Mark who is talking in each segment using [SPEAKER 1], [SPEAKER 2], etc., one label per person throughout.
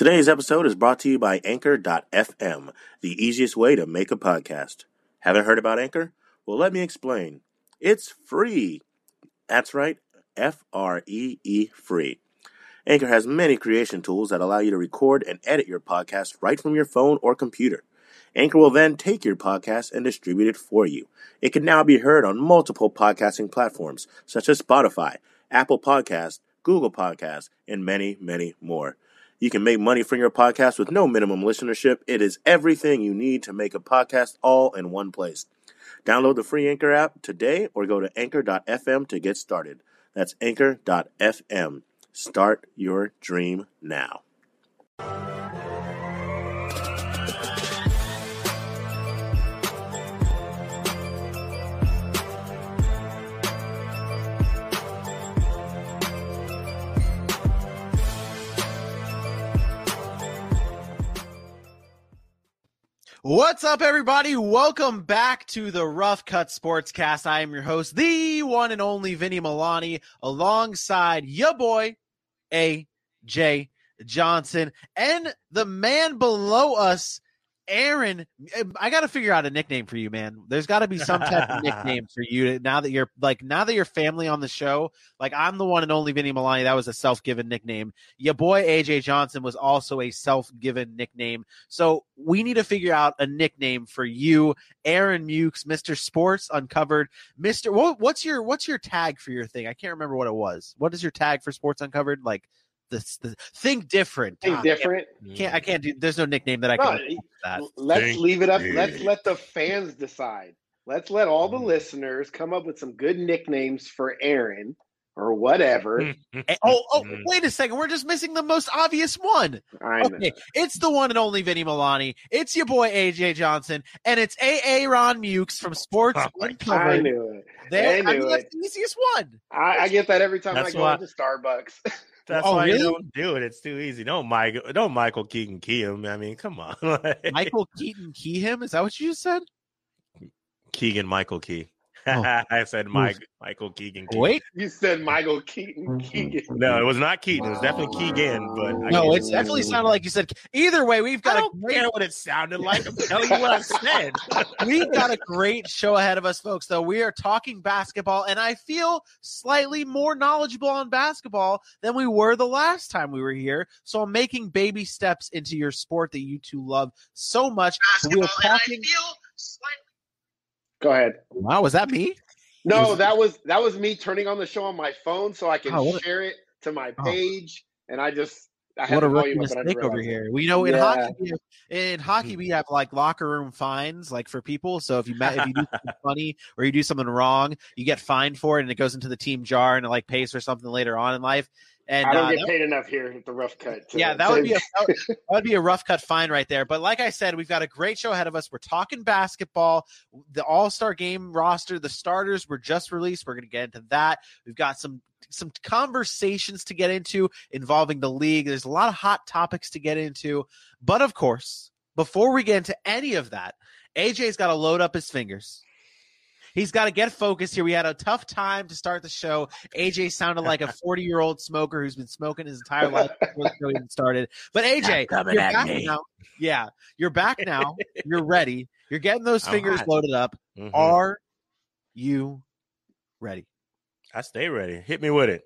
[SPEAKER 1] Today's episode is brought to you by Anchor.fm, the easiest way to make a podcast. Haven't heard about Anchor? Well, let me explain. It's free. That's right, F R E E free. Anchor has many creation tools that allow you to record and edit your podcast right from your phone or computer. Anchor will then take your podcast and distribute it for you. It can now be heard on multiple podcasting platforms such as Spotify, Apple Podcasts, Google Podcasts, and many, many more. You can make money from your podcast with no minimum listenership. It is everything you need to make a podcast all in one place. Download the free Anchor app today or go to anchor.fm to get started. That's anchor.fm. Start your dream now.
[SPEAKER 2] What's up, everybody? Welcome back to the Rough Cut Sportscast. I am your host, the one and only Vinny Milani, alongside your boy, A.J. Johnson, and the man below us, Aaron. Eh, I got to figure out a nickname for you, man. There's got to be some type of nickname for you now that you're like now that you're family on the show. Like I'm the one and only Vinny Milani. That was a self-given nickname. Your boy AJ Johnson was also a self-given nickname. So we need to figure out a nickname for you, Aaron Mukes, Mr. Sports Uncovered, Mr. What, what's your what's your tag for your thing? I can't remember what it was. What is your tag for Sports Uncovered? Like the, the think different.
[SPEAKER 3] Think
[SPEAKER 2] God,
[SPEAKER 3] different.
[SPEAKER 2] Can't, can't I can't do? There's no nickname that I can.
[SPEAKER 3] No,
[SPEAKER 2] that.
[SPEAKER 3] Let's
[SPEAKER 4] Think
[SPEAKER 3] leave it up.
[SPEAKER 4] big.
[SPEAKER 3] Let's let the fans decide. Let's let all the
[SPEAKER 4] Mm.
[SPEAKER 3] listeners come up with some good nicknames for Aaron or whatever.
[SPEAKER 2] Eh, Oh, oh,
[SPEAKER 4] Mm.
[SPEAKER 2] wait a second. We're just missing the most obvious one.
[SPEAKER 3] I know.
[SPEAKER 2] Okay, it's the one and only Vinny Milani. It's your boy AJ Johnson, and it's AA Ron Mukes from Sports
[SPEAKER 4] Oh my
[SPEAKER 3] I
[SPEAKER 2] Uncovered.
[SPEAKER 3] knew it.
[SPEAKER 2] There,
[SPEAKER 3] I
[SPEAKER 2] I mean,
[SPEAKER 3] knew
[SPEAKER 2] that's
[SPEAKER 3] it.
[SPEAKER 2] the easiest one.
[SPEAKER 3] I, I get that every time
[SPEAKER 4] That's
[SPEAKER 3] I go
[SPEAKER 4] why-
[SPEAKER 3] into Starbucks.
[SPEAKER 4] That's
[SPEAKER 2] Oh,
[SPEAKER 4] why
[SPEAKER 2] really?
[SPEAKER 4] you don't do it. It's too easy. Don't Michael. Don't Michael Keegan key him. I mean, come on.
[SPEAKER 2] Michael Keaton Keyhim. Is that what you just said?
[SPEAKER 4] Keegan Michael Key.
[SPEAKER 2] Oh.
[SPEAKER 4] I said Mike Michael Keegan. Key.
[SPEAKER 2] Wait,
[SPEAKER 3] you said Michael Keaton. Mm-hmm. Keegan.
[SPEAKER 4] No, it was not Keaton. It was definitely Keegan. But I
[SPEAKER 2] no, it definitely sounded like you said. Either way, we've got a
[SPEAKER 4] don't
[SPEAKER 2] great
[SPEAKER 4] care what it sounded like. I'm telling you what I said.
[SPEAKER 2] We've got a great show ahead of us, folks, though. We are talking basketball, and I feel slightly more knowledgeable on basketball than we were the last time we were here. So I'm making baby steps into your sport that you two love so much. We are talking.
[SPEAKER 3] Go ahead.
[SPEAKER 2] Wow, was that me?
[SPEAKER 3] No, that was that was me turning on the show on my phone so I can
[SPEAKER 2] Oh, a-
[SPEAKER 3] share it to my
[SPEAKER 2] Oh.
[SPEAKER 3] page, and I just I
[SPEAKER 2] What a rookie
[SPEAKER 3] volume up, but I
[SPEAKER 2] mistake over
[SPEAKER 3] it.
[SPEAKER 2] here. We know in
[SPEAKER 3] Yeah.
[SPEAKER 2] hockey, we have, in hockey we have like locker room fines, like for people. So if you if you do something funny or you do something wrong, you get fined for it, and it goes into the team jar, and it like pays for something later on in life. And
[SPEAKER 3] I don't
[SPEAKER 2] uh,
[SPEAKER 3] get paid enough here at the rough cut. to-
[SPEAKER 2] yeah, that would be a that would, that would be a rough cut fine right there. But like I said, we've got a great show ahead of us. We're talking basketball, the All Star Game roster, the starters were just released. We're going to get into that. We've got some some conversations to get into involving the league. There's a lot of hot topics to get into, but of course, before we get into any of that, AJ's got to load up his fingers. He's got to get focused here. We had a tough time to start the show. AJ sounded like a 40 year old smoker who's been smoking his entire life before the show even started. But AJ,
[SPEAKER 4] coming
[SPEAKER 2] you're
[SPEAKER 4] at
[SPEAKER 2] back
[SPEAKER 4] me.
[SPEAKER 2] now. Yeah, you're back now. You're ready. You're getting those
[SPEAKER 4] All
[SPEAKER 2] fingers loaded up.
[SPEAKER 4] Mhm.
[SPEAKER 2] Are you ready?
[SPEAKER 4] I stay ready. Hit me with it.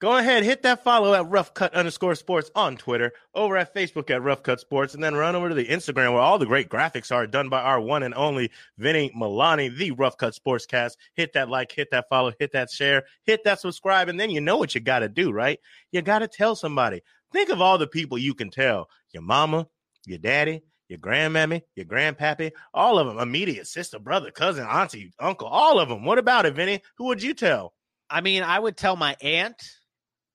[SPEAKER 4] Go ahead, hit that follow at Rough Cut underscore sports on Twitter, over at Facebook at Rough Cut Sports, and then run over to the Instagram where all the great graphics are done by our one and only Vinny Milani, the Rough Cut Sportscast. Hit that like, hit that follow, hit that share, hit that subscribe, and then you know what you got to do, right? You got to tell somebody. Think of all the people you can tell your mama, your daddy, your grandmammy, your grandpappy, all of them, immediate sister, brother, cousin, auntie, uncle, all of them. What about it, Vinny? Who would you tell?
[SPEAKER 2] I mean, I would tell my aunt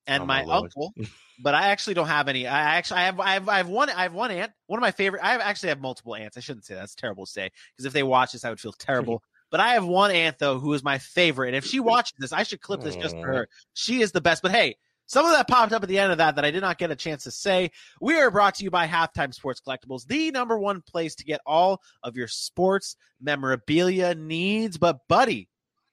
[SPEAKER 2] and
[SPEAKER 4] Oh,
[SPEAKER 2] my,
[SPEAKER 4] my
[SPEAKER 2] uncle, but I actually don't have any. I actually I have I have I have one I have one aunt. One of my favorite. I have actually have multiple aunts. I shouldn't say that. that's terrible to say because if they watch this, I would feel terrible. But I have one aunt though who is my favorite, and if she watches this, I should clip this just for her. She is the best. But hey, some of that popped up at the end of that that I did not get a chance to say. We are brought to you by Halftime Sports Collectibles, the number one place to get all of your sports memorabilia needs. But buddy,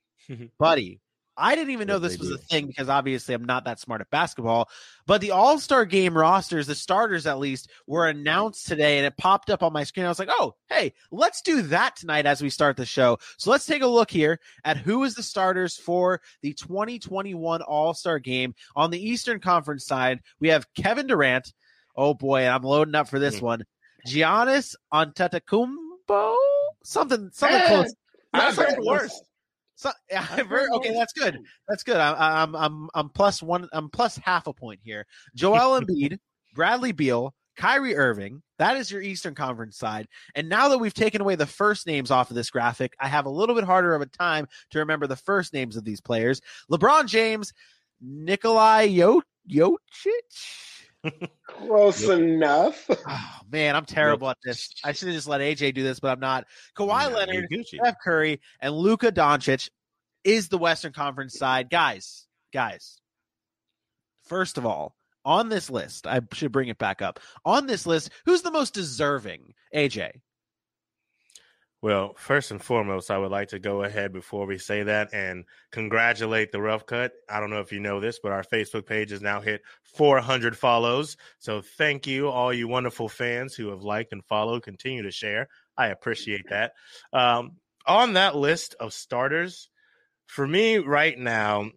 [SPEAKER 2] buddy, I didn't even know this was
[SPEAKER 4] do.
[SPEAKER 2] a thing because obviously I'm not that smart at basketball. But the All Star game rosters, the starters at least, were announced today and it popped up on my screen. I was like, oh, hey, let's do that tonight as we start the show. So let's take a look here at who is the starters for the 2021 All Star game. On the Eastern Conference side, we have Kevin Durant. Oh boy, I'm loading up for this
[SPEAKER 4] Hmm.
[SPEAKER 2] one. Giannis Antetokounmpo, something, something
[SPEAKER 3] Eh,
[SPEAKER 2] close.
[SPEAKER 3] not
[SPEAKER 2] I've
[SPEAKER 3] bad.
[SPEAKER 2] worse. So, yeah, okay, that's good. That's good. I'm, I'm, I'm, I'm plus one. I'm plus half a point here. Joel Embiid, Bradley Beal, Kyrie Irving. That is your Eastern Conference side. And now that we've taken away the first names off of this graphic, I have a little bit harder of a time to remember the first names of these players. LeBron James, Nikolai Yo- Jokic.
[SPEAKER 3] Close enough.
[SPEAKER 2] Oh man, I'm terrible at this. I should have just let AJ do this, but I'm not. Kawhi
[SPEAKER 4] Nah,
[SPEAKER 2] Leonard. Steph Curry, and Luka Doncic is the Western Conference side. Guys, guys. First of all, on this list, I should bring it back up. On this list, who's the most deserving? AJ.
[SPEAKER 4] Well, first and foremost, I would like to go ahead before we say that and congratulate the Rough Cut. I don't know if you know this, but our Facebook page has now hit 400 follows. So thank you, all you wonderful fans who have liked and followed. Continue to share. I appreciate that. Um, on that list of starters, for me right now,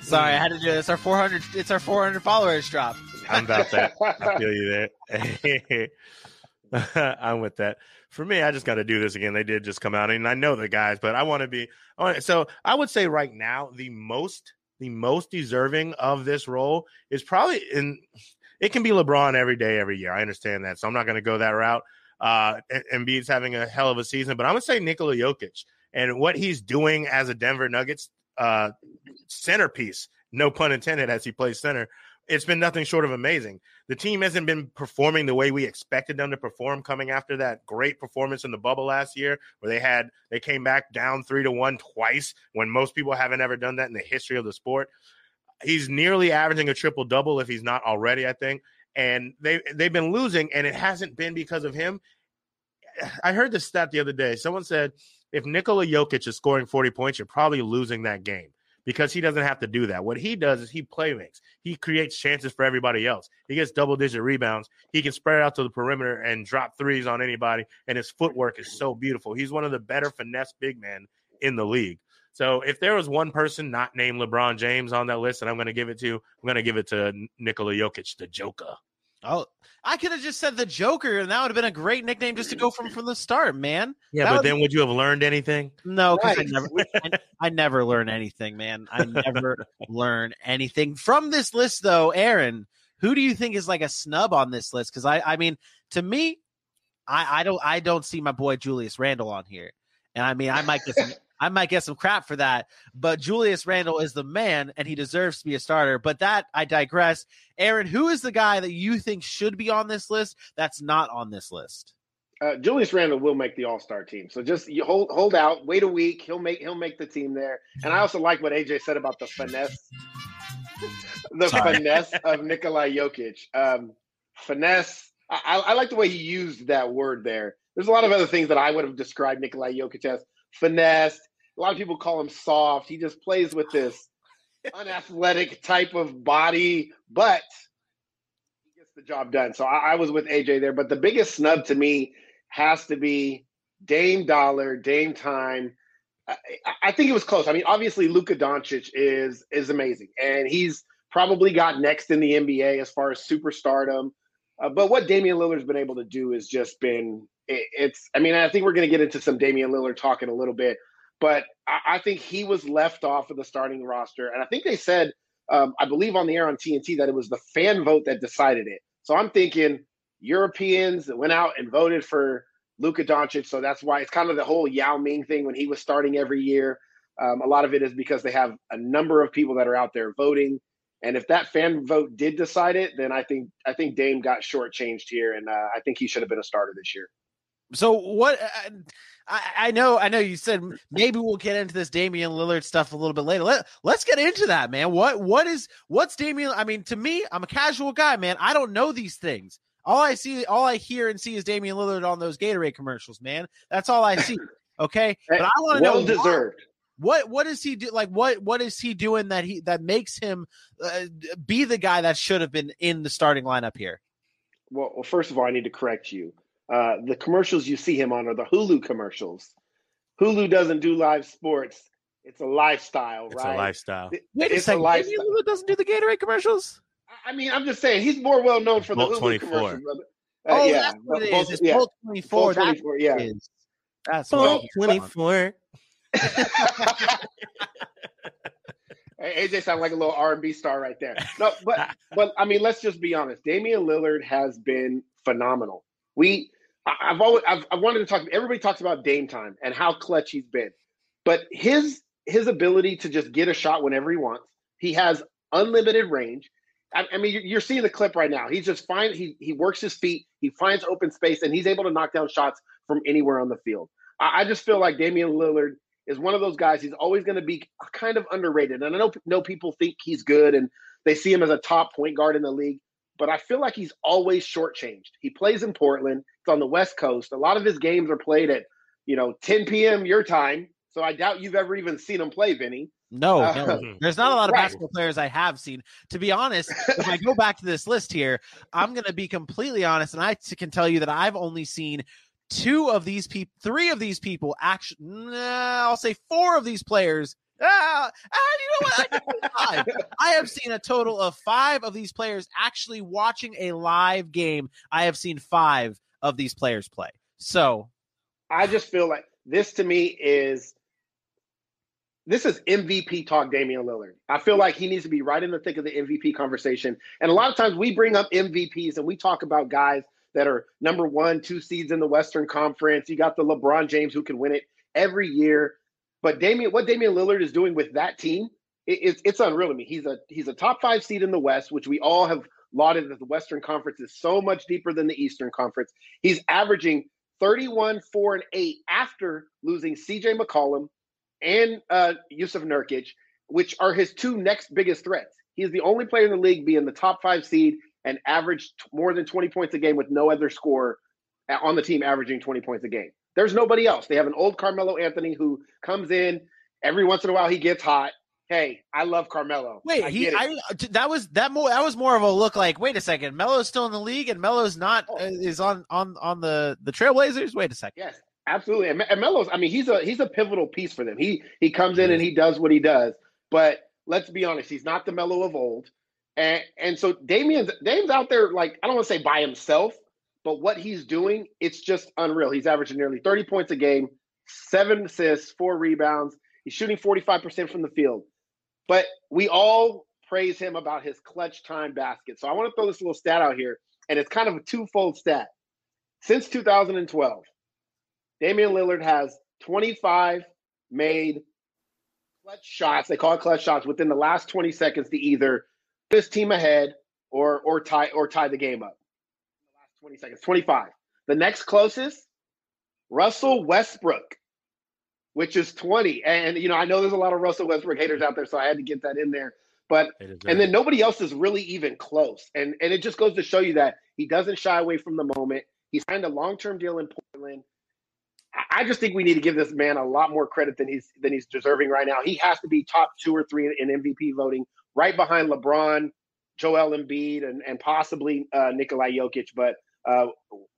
[SPEAKER 2] Sorry, I had to do this. Our 400. It's our 400 followers drop.
[SPEAKER 4] I'm about that. I feel you there. I'm with that. For me, I just got to do this again. They did just come out, and I know the guys, but I want to be. I wanna- So I would say right now, the most, the most deserving of this role is probably in. It can be LeBron every day, every year. I understand that, so I'm not going to go that route. Uh, Embiid's having a hell of a season, but I'm going to say Nikola Jokic and what he's doing as a Denver Nuggets uh, centerpiece. No pun intended, as he plays center it's been nothing short of amazing. The team hasn't been performing the way we expected them to perform coming after that great performance in the bubble last year, where they had they came back down three to one twice when most people haven't ever done that in the history of the sport. He's nearly averaging a triple double if he's not already, I think. And they they've been losing, and it hasn't been because of him. I heard this stat the other day. Someone said if Nikola Jokic is scoring 40 points, you're probably losing that game because he doesn't have to do that. What he does is he play makes. He creates chances for everybody else. He gets double digit rebounds. He can spread out to the perimeter and drop threes on anybody. And his footwork is so beautiful. He's one of the better finesse big men in the league. So if there was one person not named LeBron James on that list, and I'm going to give it to, I'm going to give it to Nikola Jokic, the Joker.
[SPEAKER 2] Oh, I could have just said the Joker, and that would have been a great nickname just to go from from the start, man.
[SPEAKER 4] Yeah,
[SPEAKER 2] That
[SPEAKER 4] but
[SPEAKER 2] would-
[SPEAKER 4] then would you have learned anything?
[SPEAKER 2] No, because I never, I, I never learn anything, man. I never learn anything from this list, though. Aaron, who do you think is like a snub on this list? Because I, I mean, to me, I, I don't, I don't see my boy Julius Randle on here, and I mean, I might get some, I might get some crap for that. But Julius Randle is the man, and he deserves to be a starter. But that, I digress. Aaron, who is the guy that you think should be on this list that's not on this list?
[SPEAKER 3] Uh, Julius Randle will make the All Star team. So just you hold hold out, wait a week. He'll make he'll make the team there. And I also like what AJ said about the finesse, the
[SPEAKER 2] Sorry.
[SPEAKER 3] finesse of Nikolai Jokic. Um, finesse. I, I I like the way he used that word there. There's a lot of other things that I would have described Nikolai Jokic as finesse. A lot of people call him soft. He just plays with this unathletic type of body, but he gets the job done. So I, I was with AJ there. But the biggest snub to me has to be Dame Dollar, Dame Time. I, I- think it was close. I mean, obviously Luka Doncic is is amazing, and he's probably got next in the NBA as far as superstardom. Uh, but what Damian Lillard's been able to do has just been it, it's. I mean, I think we're going to get into some Damian Lillard talking a little bit, but I, I think he was left off of the starting roster, and I think they said, um, I believe on the air on TNT that it was the fan vote that decided it. So I'm thinking Europeans that went out and voted for Luka Doncic, so that's why it's kind of the whole Yao Ming thing when he was starting every year. Um, a lot of it is because they have a number of people that are out there voting, and if that fan vote did decide it, then I think I think Dame got shortchanged here, and uh, I think he should have been a starter this year.
[SPEAKER 2] So what? I, I know, I know. You said maybe we'll get into this Damian Lillard stuff a little bit later. Let Let's get into that, man. What What is What's Damian? I mean, to me, I'm a casual guy, man. I don't know these things. All I see, all I hear and see is Damian Lillard on those Gatorade commercials, man. That's all I see. Okay, but I want to
[SPEAKER 3] well
[SPEAKER 2] know
[SPEAKER 3] deserved.
[SPEAKER 2] What what is he do? Like what what is he doing that he that makes him uh, be the guy that should have been in the starting lineup here?
[SPEAKER 3] Well, well, first of all, I need to correct you. Uh, the commercials you see him on are the Hulu commercials. Hulu doesn't do live sports. It's a lifestyle,
[SPEAKER 4] It's
[SPEAKER 3] right?
[SPEAKER 4] a lifestyle.
[SPEAKER 3] It-
[SPEAKER 2] Wait a
[SPEAKER 3] it's
[SPEAKER 2] second,
[SPEAKER 3] lifestyle.
[SPEAKER 2] Damian Lillard doesn't do the Gatorade commercials.
[SPEAKER 3] I mean, I'm just saying he's more well known for the
[SPEAKER 4] Bolt
[SPEAKER 3] Hulu
[SPEAKER 4] 24.
[SPEAKER 3] commercials. Uh,
[SPEAKER 2] oh,
[SPEAKER 3] yeah,
[SPEAKER 2] that's what it
[SPEAKER 3] Bolt-
[SPEAKER 2] is. It's
[SPEAKER 3] yeah,
[SPEAKER 2] Bolt twenty four.
[SPEAKER 3] Bolt
[SPEAKER 2] That's
[SPEAKER 3] 24, yeah.
[SPEAKER 2] what it is. That's
[SPEAKER 4] Bolt
[SPEAKER 2] what it is.
[SPEAKER 4] 24.
[SPEAKER 3] Hey, AJ sound like a little R and B star right there. No, but but I mean, let's just be honest. Damian Lillard has been phenomenal. We, I- I've always, I've, I wanted to talk. Everybody talks about Dame time and how clutch he's been, but his his ability to just get a shot whenever he wants. He has unlimited range. I, I mean, you're, you're seeing the clip right now. He's just fine. He he works his feet. He finds open space, and he's able to knock down shots from anywhere on the field. I, I just feel like Damian Lillard is one of those guys. He's always going to be kind of underrated. And I know know people think he's good and they see him as a top point guard in the league, but I feel like he's always shortchanged. He plays in Portland. It's on the West Coast. A lot of his games are played at you know 10 p.m. your time. So I doubt you've ever even seen him play, Vinny.
[SPEAKER 2] No,
[SPEAKER 3] Uh,
[SPEAKER 2] no. There's not a lot of
[SPEAKER 3] Right.
[SPEAKER 2] basketball players I have seen. To be honest, if I go back to this list here, I'm going to be completely honest, and I t- can tell you that I've only seen two of these people, three of these people. Actually, nah, I'll say four of these players. Ah, ah, you know what? I. I have seen a total of five of these players actually watching a live game. I have seen five of these players play. So
[SPEAKER 3] I just feel like this to me is this is MVP talk, Damian Lillard. I feel like he needs to be right in the thick of the MVP conversation. And a lot of times we bring up MVPs and we talk about guys that are number one, two seeds in the Western Conference. You got the LeBron James who can win it every year. But Damian, what Damian Lillard is doing with that team, it, it's it's unreal to me. He's a he's a top five seed in the West, which we all have lauded that the Western Conference is so much deeper than the Eastern Conference. He's averaging 31, 4, and 8 after losing CJ McCollum and uh, Yusuf Nurkic, which are his two next biggest threats. He is the only player in the league being the top five seed and averaged more than 20 points a game with no other scorer on the team averaging 20 points a game. There's nobody else. They have an old Carmelo Anthony who comes in every once in a while. He gets hot. Hey, I love Carmelo.
[SPEAKER 2] Wait,
[SPEAKER 3] I
[SPEAKER 2] he. I that was that more that was more of a look like wait a second, Melo's still in the league and Melo's not
[SPEAKER 3] Oh.
[SPEAKER 2] uh, is on on on the the Trailblazers. Wait a second.
[SPEAKER 3] Yes, absolutely. And, and Melo's, I mean, he's a he's a pivotal piece for them. He he comes in and he does what he does. But let's be honest, he's not the Melo of old. And and so Damian's Dame's out there like I don't want to say by himself, but what he's doing, it's just unreal. He's averaging nearly 30 points a game, seven assists, four rebounds. He's shooting 45% from the field. But we all praise him about his clutch time basket. So I want to throw this little stat out here, and it's kind of a twofold stat. Since 2012, Damian Lillard has 25 made clutch shots. They call it clutch shots within the last 20 seconds to either put his team ahead or or tie or tie the game up. The last 20 seconds, 25. The next closest, Russell Westbrook, which is 20. And you know, I know there's a lot of Russell Westbrook haters out there, so I had to get that in there. But and then nobody else is really even close. And and it just goes to show you that he doesn't shy away from the moment. He signed a long term deal in Portland. I- I just think we need to give this man a lot more credit than he's than he's deserving right now. He has to be top two or three in MVP voting, right behind LeBron, Joel Embiid, and and possibly uh, Nikolai Jokic. But uh,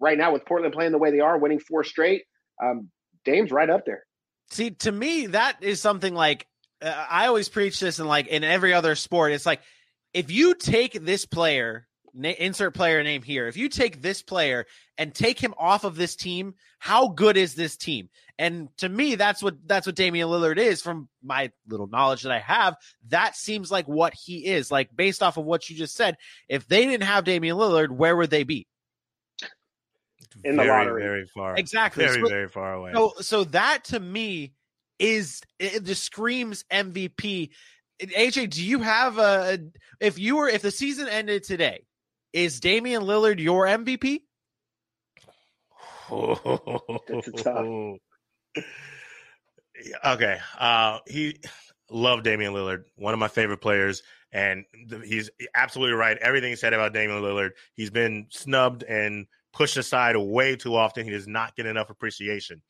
[SPEAKER 3] right now, with Portland playing the way they are, winning four straight, um, Dame's right up there.
[SPEAKER 2] See, to me, that is something like uh, I always preach this, and like in every other sport, it's like if you take this player, na- insert player name here, if you take this player and take him off of this team, how good is this team? And to me, that's what that's what Damian Lillard is. From my little knowledge that I have, that seems like what he is. Like based off of what you just said, if they didn't have Damian Lillard, where would they be?
[SPEAKER 3] In the
[SPEAKER 4] very,
[SPEAKER 3] lottery.
[SPEAKER 4] very far.
[SPEAKER 2] Exactly.
[SPEAKER 4] Very,
[SPEAKER 2] So-
[SPEAKER 4] very far away.
[SPEAKER 2] So so that to me is it just screams MVP. AJ, do you have a if you were if the season ended today, is Damian Lillard your MVP?
[SPEAKER 3] That's a tough.
[SPEAKER 4] Yeah, okay. Uh, he loved Damian Lillard, one of my favorite players, and he's absolutely right. Everything he said about Damian Lillard, he's been snubbed and pushed aside way too often. He does not get enough appreciation.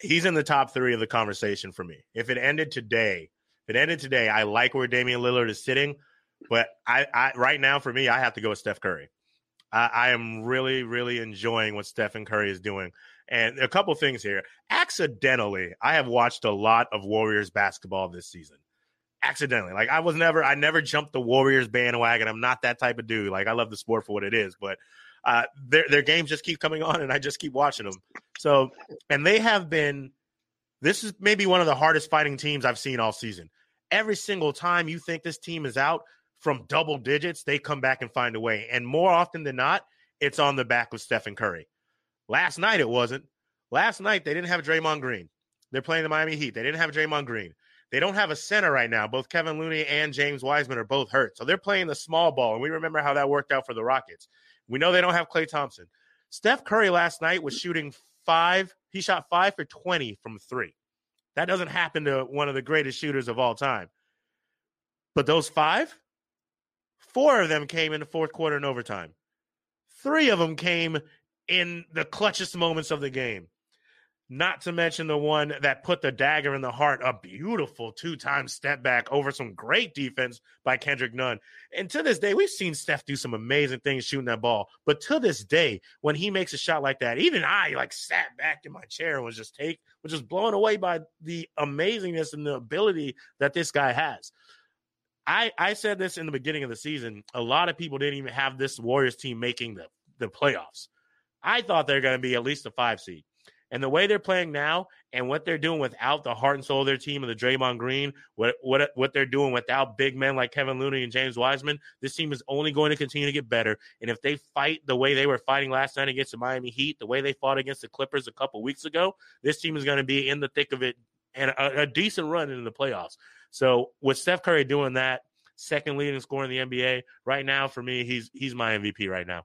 [SPEAKER 4] he's in the top three of the conversation for me. If it ended today, if it ended today, I like where Damian Lillard is sitting, but I, I right now for me, I have to go with Steph Curry. I, I am really, really enjoying what Stephen Curry is doing. And a couple things here. Accidentally, I have watched a lot of Warriors basketball this season. Accidentally. Like I was never I never jumped the Warriors bandwagon. I'm not that type of dude. Like I love the sport for what it is, but uh, their their games just keep coming on and I just keep watching them. So, and they have been this is maybe one of the hardest fighting teams I've seen all season. Every single time you think this team is out from double digits, they come back and find a way. And more often than not, it's on the back of Stephen Curry. Last night it wasn't. Last night they didn't have Draymond Green. They're playing the Miami Heat. They didn't have Draymond Green. They don't have a center right now. Both Kevin Looney and James Wiseman are both hurt. So they're playing the small ball. And we remember how that worked out for the Rockets. We know they don't have Klay Thompson. Steph Curry last night was shooting five. He shot five for 20 from three. That doesn't happen to one of the greatest shooters of all time. But those five, four of them came in the fourth quarter and overtime. Three of them came in the clutchest moments of the game. Not to mention the one that put the dagger in the heart, a beautiful two time step back over some great defense by Kendrick Nunn. And to this day, we've seen Steph do some amazing things shooting that ball. But to this day, when he makes a shot like that, even I like sat back in my chair and was just take was just blown away by the amazingness and the ability that this guy has. I, I said this in the beginning of the season. A lot of people didn't even have this Warriors team making the, the playoffs. I thought they're going to be at least a five seed. And the way they're playing now and what they're doing without the heart and soul of their team and the Draymond Green, what what what they're doing without big men like Kevin Looney and James Wiseman, this team is only going to continue to get better. And if they fight the way they were fighting last night against the Miami Heat, the way they fought against the Clippers a couple weeks ago, this team is going to be in the thick of it and a, a decent run in the playoffs. So with Steph Curry doing that, second leading scorer in the NBA right now for me, he's he's my MVP right now.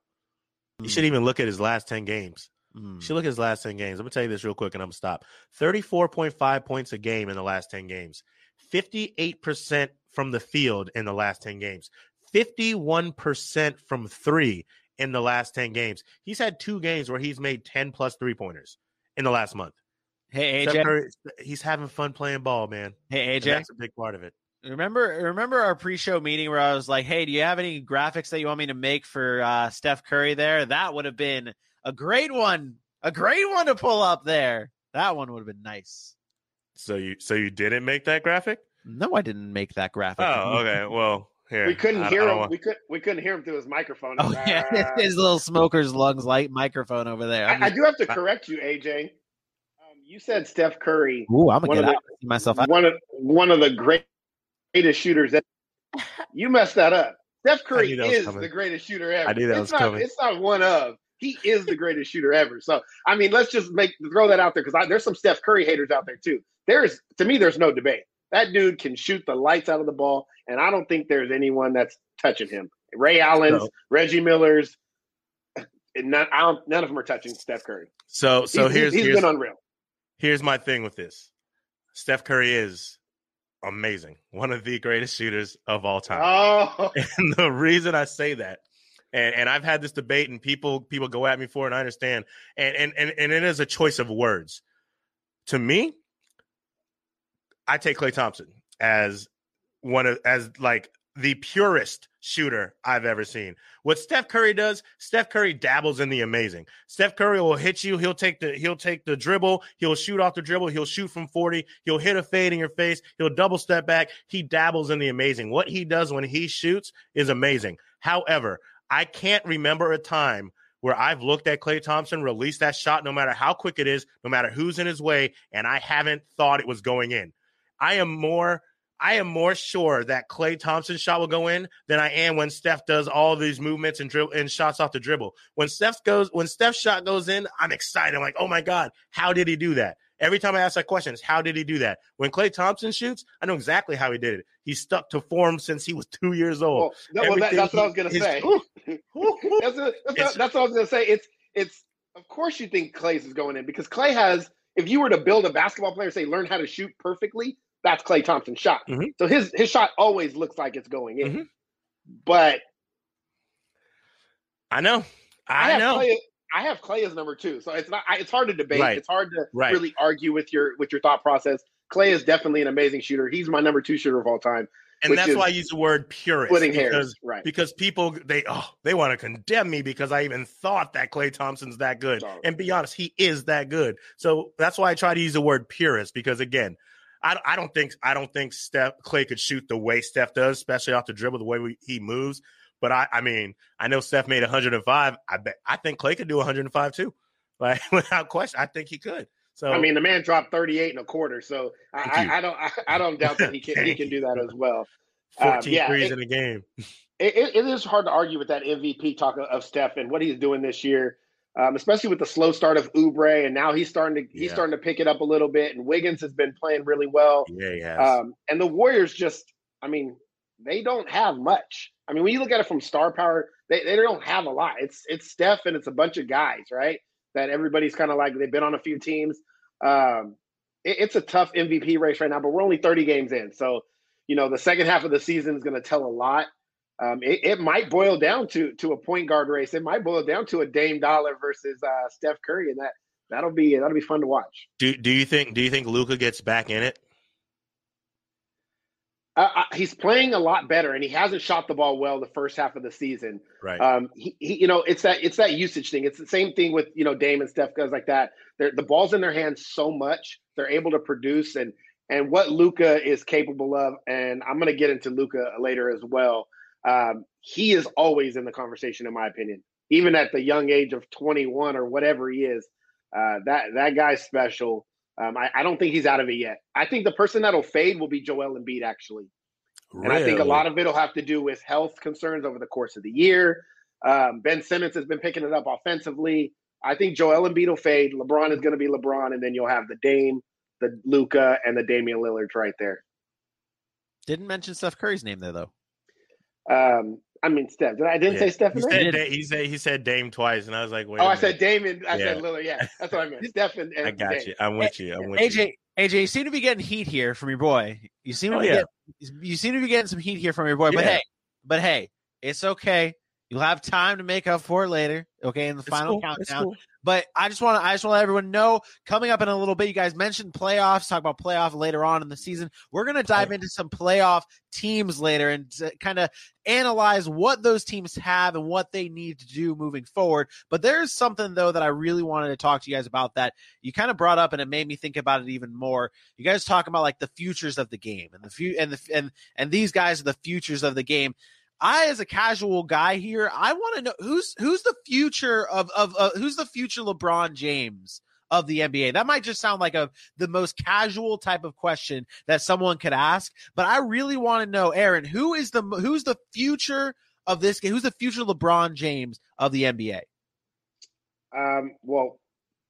[SPEAKER 4] You should even look at his last 10 games.
[SPEAKER 2] Mm.
[SPEAKER 4] You should look at his last 10 games. I'm going to tell you this real quick and I'm going to stop. 34.5 points a game in the last 10 games. 58% from the field in the last 10 games. 51% from three in the last 10 games. He's had two games where he's made 10 plus three pointers in the last month.
[SPEAKER 2] Hey AJ,
[SPEAKER 4] Curry, he's having fun playing ball, man.
[SPEAKER 2] hey
[SPEAKER 4] And
[SPEAKER 2] AJ,
[SPEAKER 4] that's a big part of it.
[SPEAKER 2] remember remember our pre-show meeting where I was like, "Hey, do you have any graphics that you want me to make for uh, Steph Curry?" There, that would have been a great one, a great one to pull up there. That one would have been nice.
[SPEAKER 4] So you so you didn't make that graphic?
[SPEAKER 2] No, I didn't make that graphic.
[SPEAKER 4] Oh, okay. Well, here.
[SPEAKER 3] We couldn't
[SPEAKER 4] I-
[SPEAKER 3] hear
[SPEAKER 4] I
[SPEAKER 3] him.
[SPEAKER 4] want-
[SPEAKER 3] We could we couldn't hear him through his microphone.
[SPEAKER 2] Oh yeah, his little smoker's lungs light microphone over there. I'm
[SPEAKER 3] I, I do have to correct you, AJ. Um, you said Steph Curry,
[SPEAKER 2] Ooh, I'm gonna get
[SPEAKER 3] of
[SPEAKER 2] out
[SPEAKER 3] the-
[SPEAKER 2] and see myself. out.
[SPEAKER 3] one of one of the great, greatest shooters. That, you messed that up. Steph Curry
[SPEAKER 4] knew that was
[SPEAKER 3] is
[SPEAKER 4] coming.
[SPEAKER 3] the greatest shooter ever.
[SPEAKER 4] I knew that
[SPEAKER 3] it's
[SPEAKER 4] was
[SPEAKER 3] not,
[SPEAKER 4] coming.
[SPEAKER 3] It's not one of. He is the greatest shooter ever. So I mean, let's just make throw that out there because there's some Steph Curry haters out there too. There's to me, there's no debate. That dude can shoot the lights out of the ball, and I don't think there's anyone that's touching him. Ray Allen's,
[SPEAKER 4] So-
[SPEAKER 3] Reggie Miller's, and none, I don't, none of them are touching Steph Curry.
[SPEAKER 4] So so
[SPEAKER 3] He's-
[SPEAKER 4] here's
[SPEAKER 3] he's
[SPEAKER 4] here's
[SPEAKER 3] been unreal.
[SPEAKER 4] here's my thing with this. Steph Curry is amazing. One of the greatest shooters of all time.
[SPEAKER 3] Oh,
[SPEAKER 4] And the reason I say that, and, and I've had this debate and people people go at me for it, and I understand. And and and, and it is a choice of words. To me, I take Klay Thompson as one of as like the purest shooter I've ever seen. What Steph Curry does, Steph Curry dabbles in the amazing. Steph Curry will hit you. He'll take the he'll take the dribble. He'll shoot off the dribble. He'll shoot from 40. He'll hit a fade in your face. He'll double step back. He dabbles in the amazing. What he does when he shoots is amazing. However, I can't remember a time where I've looked at Klay Thompson release that shot no matter how quick it is, no matter who's in his way, and I haven't thought it was going in. I am more I am more sure that Klay Thompson's shot will go in than I am when Steph does all these movements and dribble and shots off the dribble. When Steph goes, when Steph's shot goes in, I'm excited. I'm like, oh my God, how did he do that? Every time I ask that question, is how did he do that? When Klay Thompson shoots, I know exactly how he did it. He stuck to form since he was two years old.
[SPEAKER 3] well, well, that, that's what I was gonna
[SPEAKER 4] his-
[SPEAKER 3] say. That's, what, that's, what, that's what I was gonna say. It's it's of course you think Klay's is going in because Klay has. If you were to build a basketball player, say learn how to shoot perfectly, that's Klay Thompson's shot.
[SPEAKER 4] Mhm.
[SPEAKER 3] So his his shot always looks like it's going in.
[SPEAKER 4] Mhm.
[SPEAKER 3] But
[SPEAKER 4] I know.
[SPEAKER 3] I,
[SPEAKER 4] I know.
[SPEAKER 3] Klay, I have Klay as number two, so it's not. I, it's hard to debate.
[SPEAKER 4] Right.
[SPEAKER 3] It's hard to
[SPEAKER 4] Right.
[SPEAKER 3] really argue with your with your thought process. Klay is definitely an amazing shooter. He's my number two shooter of all time.
[SPEAKER 4] and that's why I use the word purist.
[SPEAKER 3] Splitting
[SPEAKER 4] because,
[SPEAKER 3] hairs, right?
[SPEAKER 4] because people they oh they want to condemn me because I even thought that Klay Thompson's that good.
[SPEAKER 3] No.
[SPEAKER 4] And be honest, he is that good. So that's why I try to use the word purist because again, I, I don't think I don't think Steph Klay could shoot the way Steph does, especially off the dribble, the way we, he moves. But I, I mean, I know Steph made 105. I bet I think Klay could do 105 too, like without question. I think he could. So
[SPEAKER 3] I mean, the man dropped 38 and a quarter, so I. I, I don't I, I don't doubt that he can he can do that as well. um,
[SPEAKER 4] 14
[SPEAKER 3] yeah,
[SPEAKER 4] threes
[SPEAKER 3] it-
[SPEAKER 4] in a game.
[SPEAKER 3] it, it, it is hard to argue with that MVP talk of, of Steph and what he's doing this year, um, especially with the slow start of Oubre, and now he's starting to he's
[SPEAKER 4] Yeah.
[SPEAKER 3] starting to pick it up a little bit. And Wiggins has been playing really well.
[SPEAKER 4] Yeah, he has.
[SPEAKER 3] Um, and the Warriors just, I mean, they don't have much. I mean, when you look at it from star power, they, they don't have a lot. It's it's Steph and it's a bunch of guys, right? That everybody's kind of like they've been on a few teams. Um, it- it's a tough MVP race right now, but we're only 30 games in, so you know the second half of the season is going to tell a lot. Um, it, it might boil down to to a point guard race. It might boil down to a Dame Dollar versus uh, Steph Curry, and that that'll be that'll be fun to watch.
[SPEAKER 4] do do you think do you think Luka gets back in it?
[SPEAKER 3] Uh, he's playing a lot better, and he hasn't shot the ball well the first half of the season.
[SPEAKER 4] Right.
[SPEAKER 3] Um, he, he, you know, it's that it's that usage thing. It's the same thing with you know Dame and Steph guys like that. They're, the ball's in their hands so much, they're able to produce and and what Luka is capable of. And I'm going to get into Luka later as well. Um, he is always in the conversation, in my opinion, even at the young age of 21 or whatever he is. Uh, that that guy's special. Um, I, I don't think he's out of it yet. I think the person that'll fade will be Joel Embiid, actually. And I think a lot of it will have to do with health concerns over the course of the year. Um, ben Simmons has been picking it up offensively. I think Joel Embiid will fade. LeBron is going to be LeBron, and then you'll have the Dame, the Luka, and the Damian Lillard right there.
[SPEAKER 2] Didn't mention Steph Curry's name there though.
[SPEAKER 3] Um, I mean, Steph. Did I, I didn't
[SPEAKER 4] Yeah.
[SPEAKER 3] say Steph?
[SPEAKER 4] He said, Da- he said he said Dame twice, and I was like, wait.
[SPEAKER 3] Oh, I said
[SPEAKER 4] minute.
[SPEAKER 3] Damon. I said
[SPEAKER 4] Yeah.
[SPEAKER 3] Lillard. Yeah, that's what I meant. Steph and, and
[SPEAKER 4] I got
[SPEAKER 3] Dame.
[SPEAKER 4] you. I'm with you. I'm with you.
[SPEAKER 2] AJ, AJ, you seem to be getting heat here from your boy. You seem oh, to
[SPEAKER 4] Oh,
[SPEAKER 2] be
[SPEAKER 4] yeah.
[SPEAKER 2] getting, you seem to be getting some heat here from your boy. But hey, but hey, it's okay. You'll have time to make up for it later. Okay, in the
[SPEAKER 4] It's
[SPEAKER 2] final
[SPEAKER 4] cool. It's
[SPEAKER 2] countdown.
[SPEAKER 4] cool.
[SPEAKER 2] But I just want to I just want to let everyone know coming up in a little bit. You guys mentioned playoffs. Talk about playoff later on in the season. We're gonna dive into some playoff teams later and kind of analyze what those teams have and what they need to do moving forward. But there's something though that I really wanted to talk to you guys about that you kind of brought up and it made me think about it even more. You guys talk about like the futures of the game and the few and the and and these guys are the futures of the game. I, as a casual guy here, I want to know who's who's the future of of uh, who's the future LeBron James of the NBA. That might just sound like a the most casual type of question that someone could ask, but I really want to know, Aaron, who is the who's the future of this game? Who's the future LeBron James of the NBA?
[SPEAKER 3] Um, well,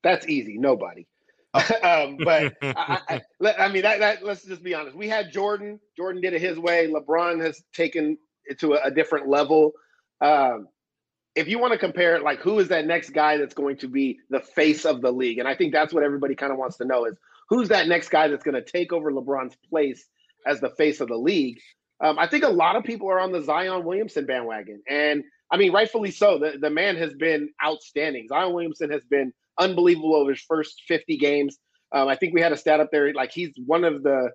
[SPEAKER 3] that's easy. Nobody.
[SPEAKER 2] Oh.
[SPEAKER 3] um, but I, I, I, mean, that, that let's just be honest. We had Jordan. Jordan did it his way. LeBron has taken to a, a different level. Um, if you want to compare it, like who is that next guy that's going to be the face of the league? And I think that's what everybody kind of wants to know is who's that next guy that's going to take over LeBron's place as the face of the league. Um, I think a lot of people are on the Zion Williamson bandwagon, and I mean, rightfully so. The the man has been outstanding. Zion Williamson has been unbelievable over his first 50 games. Um, I think we had a stat up there like he's one of the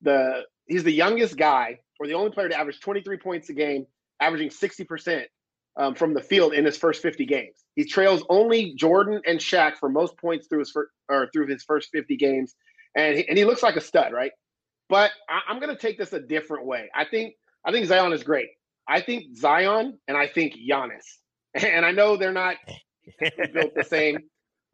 [SPEAKER 3] the he's the youngest guy or the only player to average 23 points a game, averaging 60 percent um, from the field in his first 50 games. He trails only Jordan and Shaq for most points through his first or through his first 50 games, and he, and he looks like a stud, right? But I, I'm going to take this a different way. I think I think Zion is great. I think Zion and I think Giannis, and I know they're not built the same,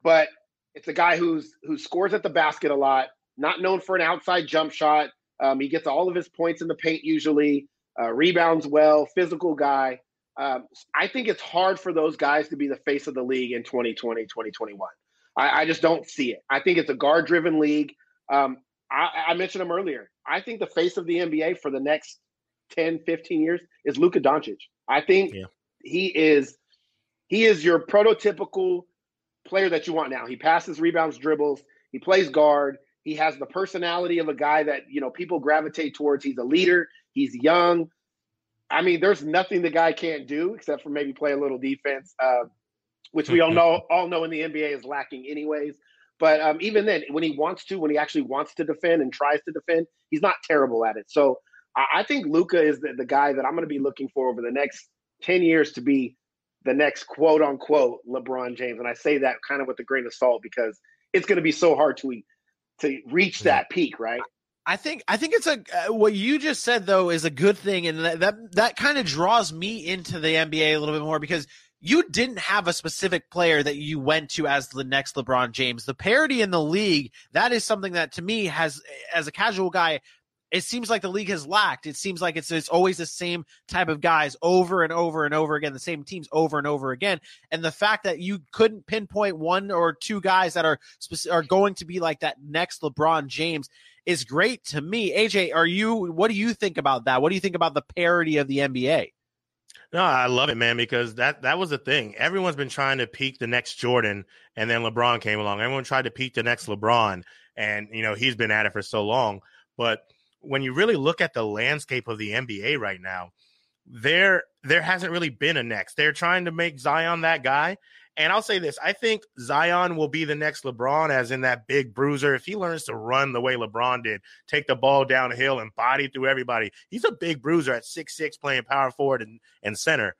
[SPEAKER 3] but it's a guy who's who scores at the basket a lot, not known for an outside jump shot. Um, he gets all of his points in the paint usually, uh, rebounds well, physical guy. Um, I think it's hard for those guys to be the face of the league in 2020, 2021. I, I just don't see it. I think it's a guard driven league. Um, I, I mentioned him earlier. I think the face of the NBA for the next 10, 15 years is Luka Doncic. I think
[SPEAKER 4] Yeah.
[SPEAKER 3] he is he is your prototypical player that you want now. He passes, rebounds, dribbles. He plays guard. He has the personality of a guy that you know people gravitate towards. He's a leader. He's young. I mean, there's nothing the guy can't do except for maybe play a little defense. Uh, which we all know all know in the NBA is lacking anyways. But um, even then, when he wants to, when he actually wants to defend and tries to defend, he's not terrible at it. So I, I think Luka is the, the guy that I'm going to be looking for over the next ten years to be the next quote unquote LeBron James. And I say that kind of with a grain of salt because it's going to be so hard to to reach that peak, right?
[SPEAKER 2] I think I think it's a uh, what you just said though is a good thing, and that that, that kind of draws me into the NBA a little bit more because you didn't have a specific player that you went to as the next LeBron James. The parity in the league that is something that to me has, as a casual guy, it seems like the league has lacked. It seems like it's, it's always the same type of guys over and over and over again, the same teams over and over again. And the fact that you couldn't pinpoint one or two guys that are are going to be like that next LeBron James is great to me. AJ, are you? What do you think about that? What do you think about the parity of the NBA?
[SPEAKER 4] No, I love it, man, because that that was the thing. Everyone's been trying to peak the next Jordan, and then LeBron came along. Everyone tried to peak the next LeBron, and you know he's been at it for so long. But when you really look at the landscape of the NBA right now, there there hasn't really been a next. They're trying to make Zion that guy. And I'll say this I think Zion will be the next LeBron, as in that big bruiser. If he learns to run the way LeBron did, take the ball downhill and body through everybody, he's a big bruiser at six six, playing power forward and, and center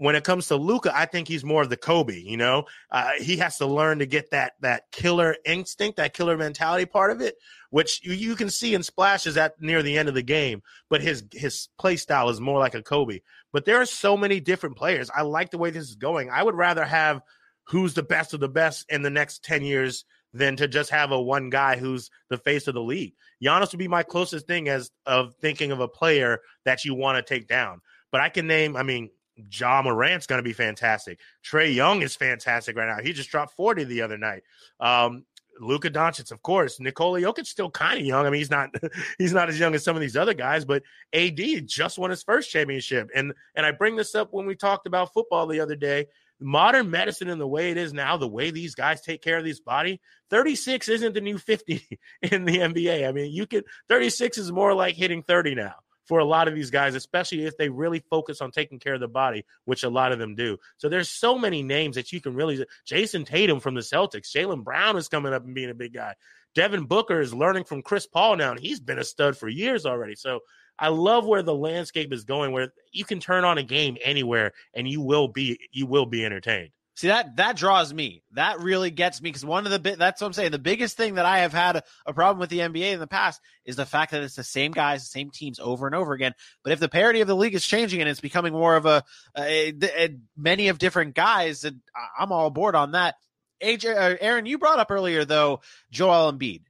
[SPEAKER 4] when it comes to Luka, I think he's more of the Kobe. You know, uh, he has to learn to get that that killer instinct, that killer mentality part of it, which you, you can see in splashes at near the end of the game. But his his play style is more like a Kobe. But there are so many different players. I like the way this is going. I would rather have who's the best of the best in the next ten years than to just have a one guy who's the face of the league. Giannis would be my closest thing as of thinking of a player that you want to take down. But I can name, I mean, Ja Morant's going to be fantastic. Trae Young is fantastic right now. He just dropped 40 the other night. Um, Luka Doncic, of course. Nikola Jokic still kind of young. I mean, he's not he's not as young as some of these other guys, but AD just won his first championship. And and I bring this up when we talked about football the other day. Modern medicine and the way it is now, the way these guys take care of this body, 36 isn't the new 50 in the NBA. I mean, you can 36 is more like hitting 30 now for a lot of these guys, especially if they really focus on taking care of the body, which a lot of them do. So there's so many names that you can really. Jayson Tatum from the Celtics, Jaylen Brown is coming up and being a big guy. Devin Booker is learning from Chris Paul now, and he's been a stud for years already. So I love where the landscape is going, where you can turn on a game anywhere and you will be you will be entertained.
[SPEAKER 2] See that that draws me. That really gets me because one of the bit that's what I'm saying. The biggest thing that I have had a, problem with the NBA in the past is the fact that it's the same guys, the same teams over and over again. But if the parity of the league is changing and it's becoming more of a, a, a many of different guys, and I'm all aboard on that. AJ, uh, Aaron, you brought up earlier though Joel Embiid,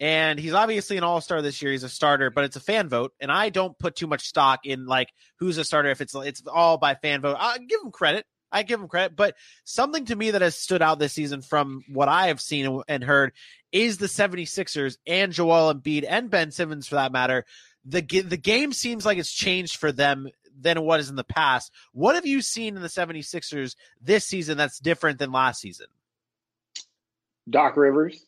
[SPEAKER 2] and he's obviously an all star this year. He's a starter, but it's a fan vote, and I don't put too much stock in like who's a starter if it's it's all by fan vote. I'll give him credit I give him credit, but something to me that has stood out this season from what I have seen and heard is the 76ers and Joel Embiid and Ben Simmons for that matter. The the game seems like it's changed for them than what is in the past. What have you seen in the 76ers this season that's different than last season?
[SPEAKER 3] Doc Rivers.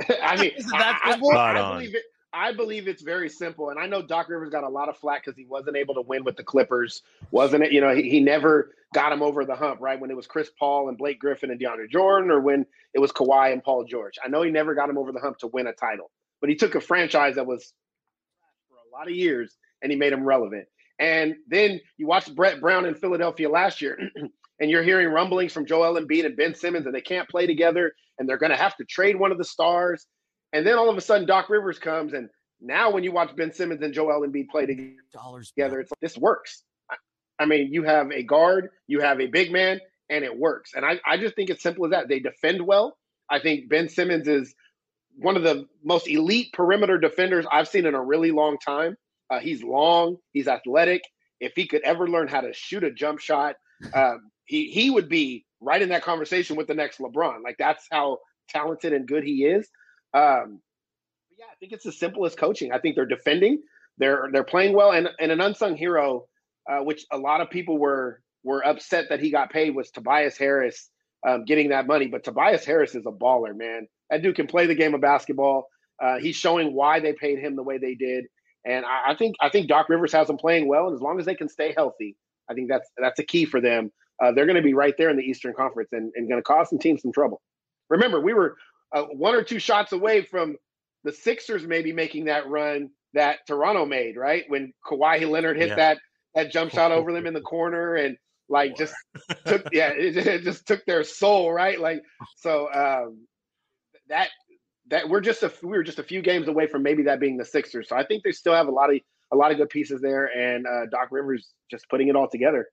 [SPEAKER 3] I mean, I, I, I, believe it, I believe it's very simple. And I know Doc Rivers got a lot of flack because he wasn't able to win with the Clippers, wasn't it? You know, he, he never got him over the hump, right? When it was Chris Paul and Blake Griffin and DeAndre Jordan, or when it was Kawhi and Paul George. I know he never got him over the hump to win a title, but he took a franchise that was for a lot of years and he made him relevant. And then you watch Brett Brown in Philadelphia last year, and you're hearing rumblings from Joel Embiid and Ben Simmons, and they can't play together, and they're going to have to trade one of the stars and then all of a sudden, Doc Rivers comes, and now when you watch Ben Simmons and Joel Embiid play together, it's like, this works. I mean, you have a guard, you have a big man, and it works. And I, I just think it's simple as that. They defend well. I think Ben Simmons is one of the most elite perimeter defenders I've seen in a really long time. Uh, he's long, he's athletic. If he could ever learn how to shoot a jump shot, um, he he would be right in that conversation with the next LeBron. Like that's how talented and good he is. Um, yeah, I think it's the simplest coaching. I think they're defending, they're they're playing well, and and an unsung hero, uh, which a lot of people were were upset that he got paid, was Tobias Harris um, getting that money. But Tobias Harris is a baller, man. That dude can play the game of basketball. Uh, he's showing why they paid him the way they did, and I, I think I think Doc Rivers has them playing well, and as long as they can stay healthy, I think that's that's a key for them. uh, they're going to be right there in the Eastern Conference and, and going to cause some teams some trouble. Remember, we were uh, one or two shots away from the Sixers maybe making that run that Toronto made, right? When Kawhi Leonard hit yeah. that that jump shot over them in the corner and like just took yeah, it, it, just took their soul, right? Like so um, that that we're just a we were just a few games away from maybe that being the Sixers. So I think they still have a lot of a lot of good pieces there, and uh, Doc Rivers just putting it all together.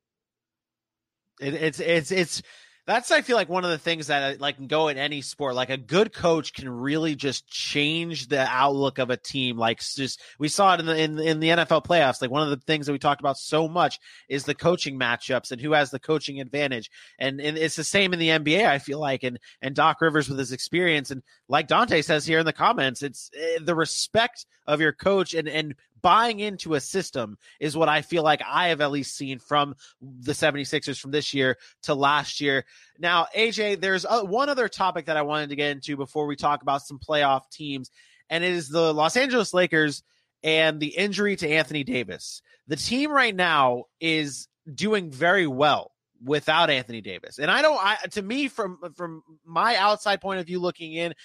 [SPEAKER 2] It, it's it's it's that's I feel like one of the things that uh, like can go in any sport. Like a good coach can really just change the outlook of a team. Like just we saw it in the in, in the NFL playoffs. Like one of the things that we talked about so much is the coaching matchups and who has the coaching advantage. And and it's the same in the NBA. I feel like and and Doc Rivers with his experience and like Dante says here in the comments, it's uh, the respect of your coach and and buying into a system is what I feel like I have at least seen from the 76ers from this year to last year. Now, AJ, there's a, one other topic that I wanted to get into before we talk about some playoff teams, and it is the Los Angeles Lakers and the injury to Anthony Davis. The team right now is doing very well without Anthony Davis. And I don't I to me from from my outside point of view looking in,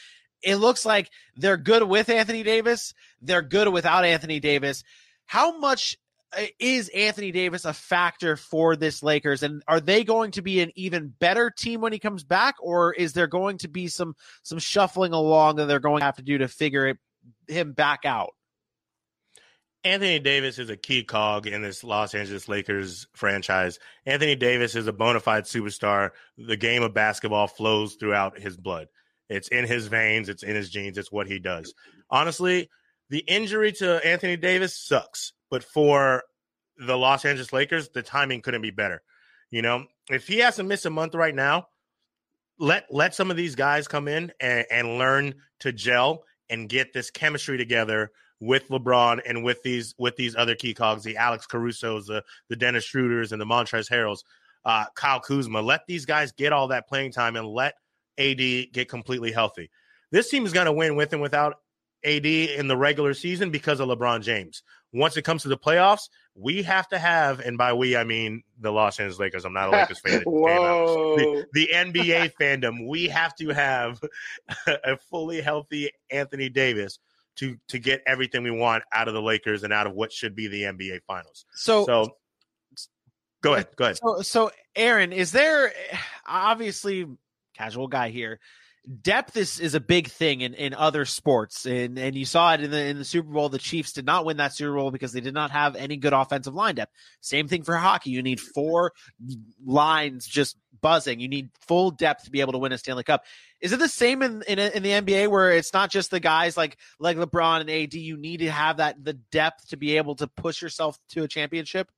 [SPEAKER 2] it looks like they're good with Anthony Davis. They're good without Anthony Davis. How much uh, is Anthony Davis a factor for this Lakers and are they going to be an even better team when he comes back or is there going to be some some shuffling along that they're going to have to do to figure it, him back out?
[SPEAKER 4] Anthony Davis is a key cog in this Los Angeles Lakers franchise. Anthony Davis is a bona fide superstar. The game of basketball flows throughout his blood. It's in his veins, it's in his genes, it's what he does. Honestly, the injury to Anthony Davis sucks, but for the Los Angeles Lakers, the timing couldn't be better. You know, if he has to miss a month right now, let let some of these guys come in and, and learn to gel and get this chemistry together with LeBron and with these with these other key cogs, the Alex Caruso's, the the Dennis Schroeders, and the Montrezl Harrells, uh, Kyle Kuzma. Let these guys get all that playing time and let AD get completely healthy. This team is going to win with and without AD in the regular season because of LeBron James. Once it comes to the playoffs, we have to have, and by we I mean the Los Angeles Lakers. I'm not a Lakers fan. The, the NBA fandom. We have to have a fully healthy Anthony Davis to to get everything we want out of the Lakers and out of what should be the NBA Finals.
[SPEAKER 2] So,
[SPEAKER 4] so go ahead. Go ahead.
[SPEAKER 2] So, so Aaron, is there obviously casual guy here. Depth is, is a big thing in, in other sports, and and you saw it in the in the Super Bowl. The Chiefs did not win that Super Bowl because they did not have any good offensive line depth. Same thing for hockey. You need four lines just buzzing. You need full depth to be able to win a Stanley Cup. Is it the same in, in in, the NBA where it's not just the guys like like LeBron and AD? You need to have that the depth to be able to push yourself to a championship.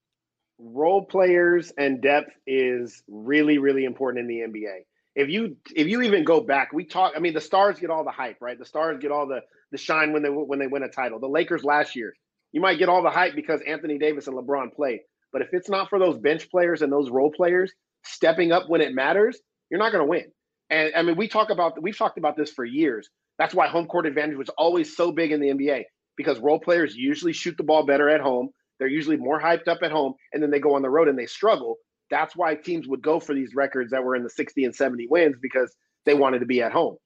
[SPEAKER 3] Role players and depth is really really important in the NBA if you if you even go back, we talk. I mean, the stars get all the hype, right? The stars get all the the shine when they when they win a title. The Lakers last year, you might get all the hype because Anthony Davis and LeBron play. But if it's not for those bench players and those role players stepping up when it matters, you're not going to win. And I mean, we talk about we've talked about this for years. That's why home court advantage was always so big in the NBA because role players usually shoot the ball better at home. They're usually more hyped up at home, and then they go on the road and they struggle. That's why teams would go for these records that were in the 60 and 70 wins because they wanted to be at home.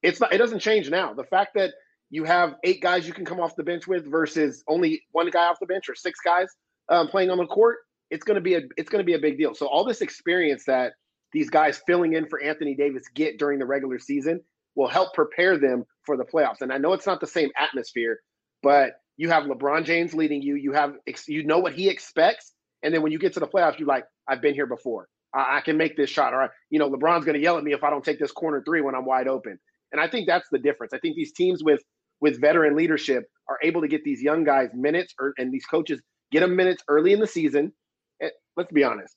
[SPEAKER 3] It's not it doesn't change now. The fact that you have eight guys you can come off the bench with versus only one guy off the bench or six guys um, playing on the court, it's going to be a it's going to be a big deal. So all this experience that these guys filling in for Anthony Davis get during the regular season will help prepare them for the playoffs. And I know it's not the same atmosphere, but you have LeBron James leading you. You have you know what he expects, and then when you get to the playoffs, you're like, I've been here before. I, I can make this shot. Or, you know, LeBron's going to yell at me if I don't take this corner three when I'm wide open. And I think that's the difference. I think these teams with with veteran leadership are able to get these young guys minutes, or, and these coaches get them minutes early in the season. And let's be honest,